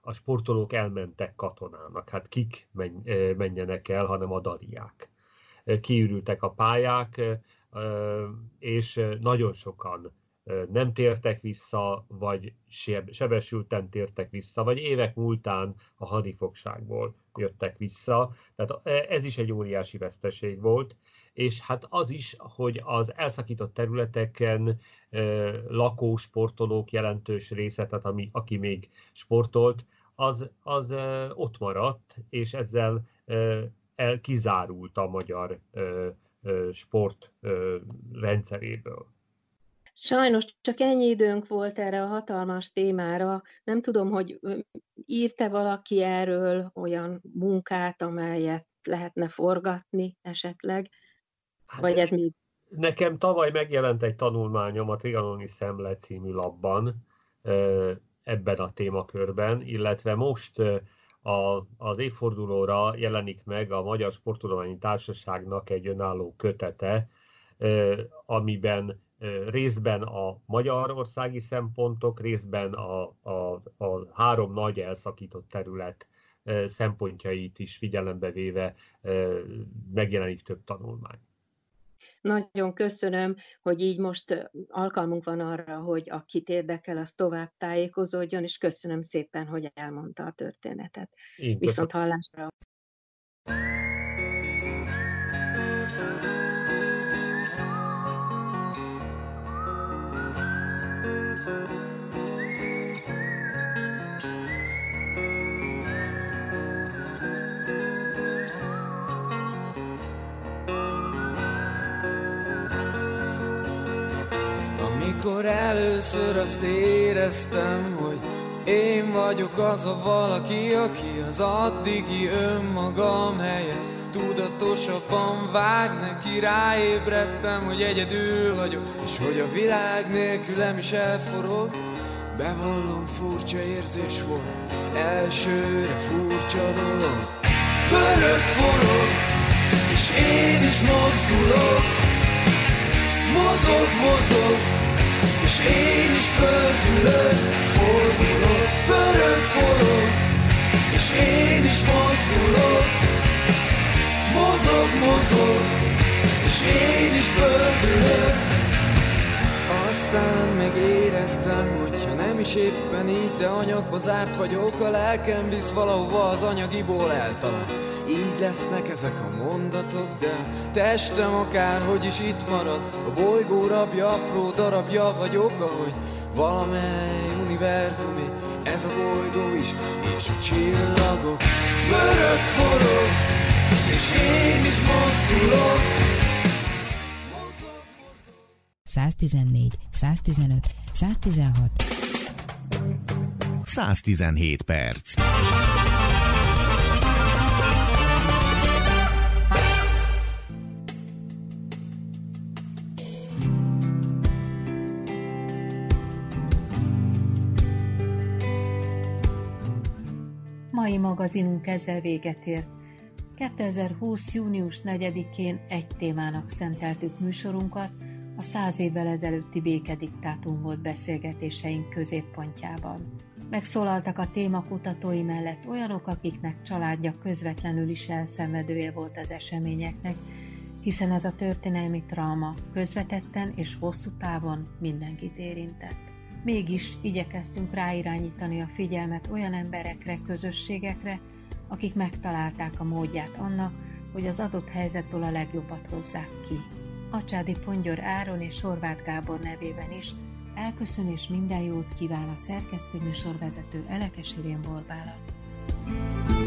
a sportolók elmentek katonának. Hát kik menjenek el, hanem a dariák. Kiürültek a pályák, és nagyon sokan nem tértek vissza, vagy sebesülten tértek vissza, vagy évek múltán a hadifogságból jöttek vissza. Tehát ez is egy óriási veszteség volt, és hát az is, hogy az elszakított területeken lakó sportolók jelentős része, tehát ami, aki még sportolt, az, az ott maradt, és ezzel el kizárult a magyar sport rendszeréből. Sajnos csak ennyi időnk volt erre a hatalmas témára. Nem tudom, hogy írte valaki erről olyan munkát, amelyet lehetne forgatni esetleg, hát vagy ez még... Nekem tavaly megjelent egy tanulmányom a Trianoni Szemle című labban ebben a témakörben, illetve most a, az évfordulóra jelenik meg a Magyar Sporttudományi Társaságnak egy önálló kötete, amiben részben a magyarországi szempontok, részben a, a, a három nagy elszakított terület szempontjait is figyelembe véve megjelenik több tanulmány. Nagyon köszönöm, hogy így most alkalmunk van arra, hogy akit érdekel, az tovább tájékozódjon, és köszönöm szépen, hogy elmondta a történetet. Viszont hallásra. Amikor először azt éreztem, hogy én vagyok az a valaki, aki az addigi önmagam helyett tudatosabban vág neki, ráébredtem, hogy egyedül vagyok, és hogy a világ nélkülem is elforog. Bevallom, furcsa érzés volt, elsőre furcsa dolog. Pörög, forog, és én is mozdulok, mozog, mozog, és én is pördülök, fordulok, pörög, forog. És én is mozdulok Mozog, mozog. És én is pördülök Aztán megéreztem, hogyha nem is éppen így De anyagba zárt vagyok, a lelkem visz valahova az anyagiból eltalál így lesznek ezek a mondatok, de testem akárhogy is itt marad. A bolygó rabja, apró darabja vagyok, ahogy valamely univerzumi Ez a bolygó is, és a csillagok Vörög forog, és én is mozdulok. 114, 115, 116 117 perc. Mai magazinunk ezzel véget ért. 2020. június 4-én egy témának szenteltük műsorunkat, a száz évvel ezelőtti békediktátum volt beszélgetéseink középpontjában. Megszólaltak a témakutatói mellett olyanok, akiknek családja közvetlenül is elszenvedője volt az eseményeknek, hiszen ez a történelmi trauma közvetetten és hosszú távon mindenkit érintett. Mégis igyekeztünk ráirányítani a figyelmet olyan emberekre, közösségekre, akik megtalálták a módját annak, hogy az adott helyzetből a legjobbat hozzák ki. Acsádi Pongyor Áron és Horváth Gábor nevében is Elköszön és minden jót kíván a szerkesztő műsorvezető Elekes Irén Borbála. thank you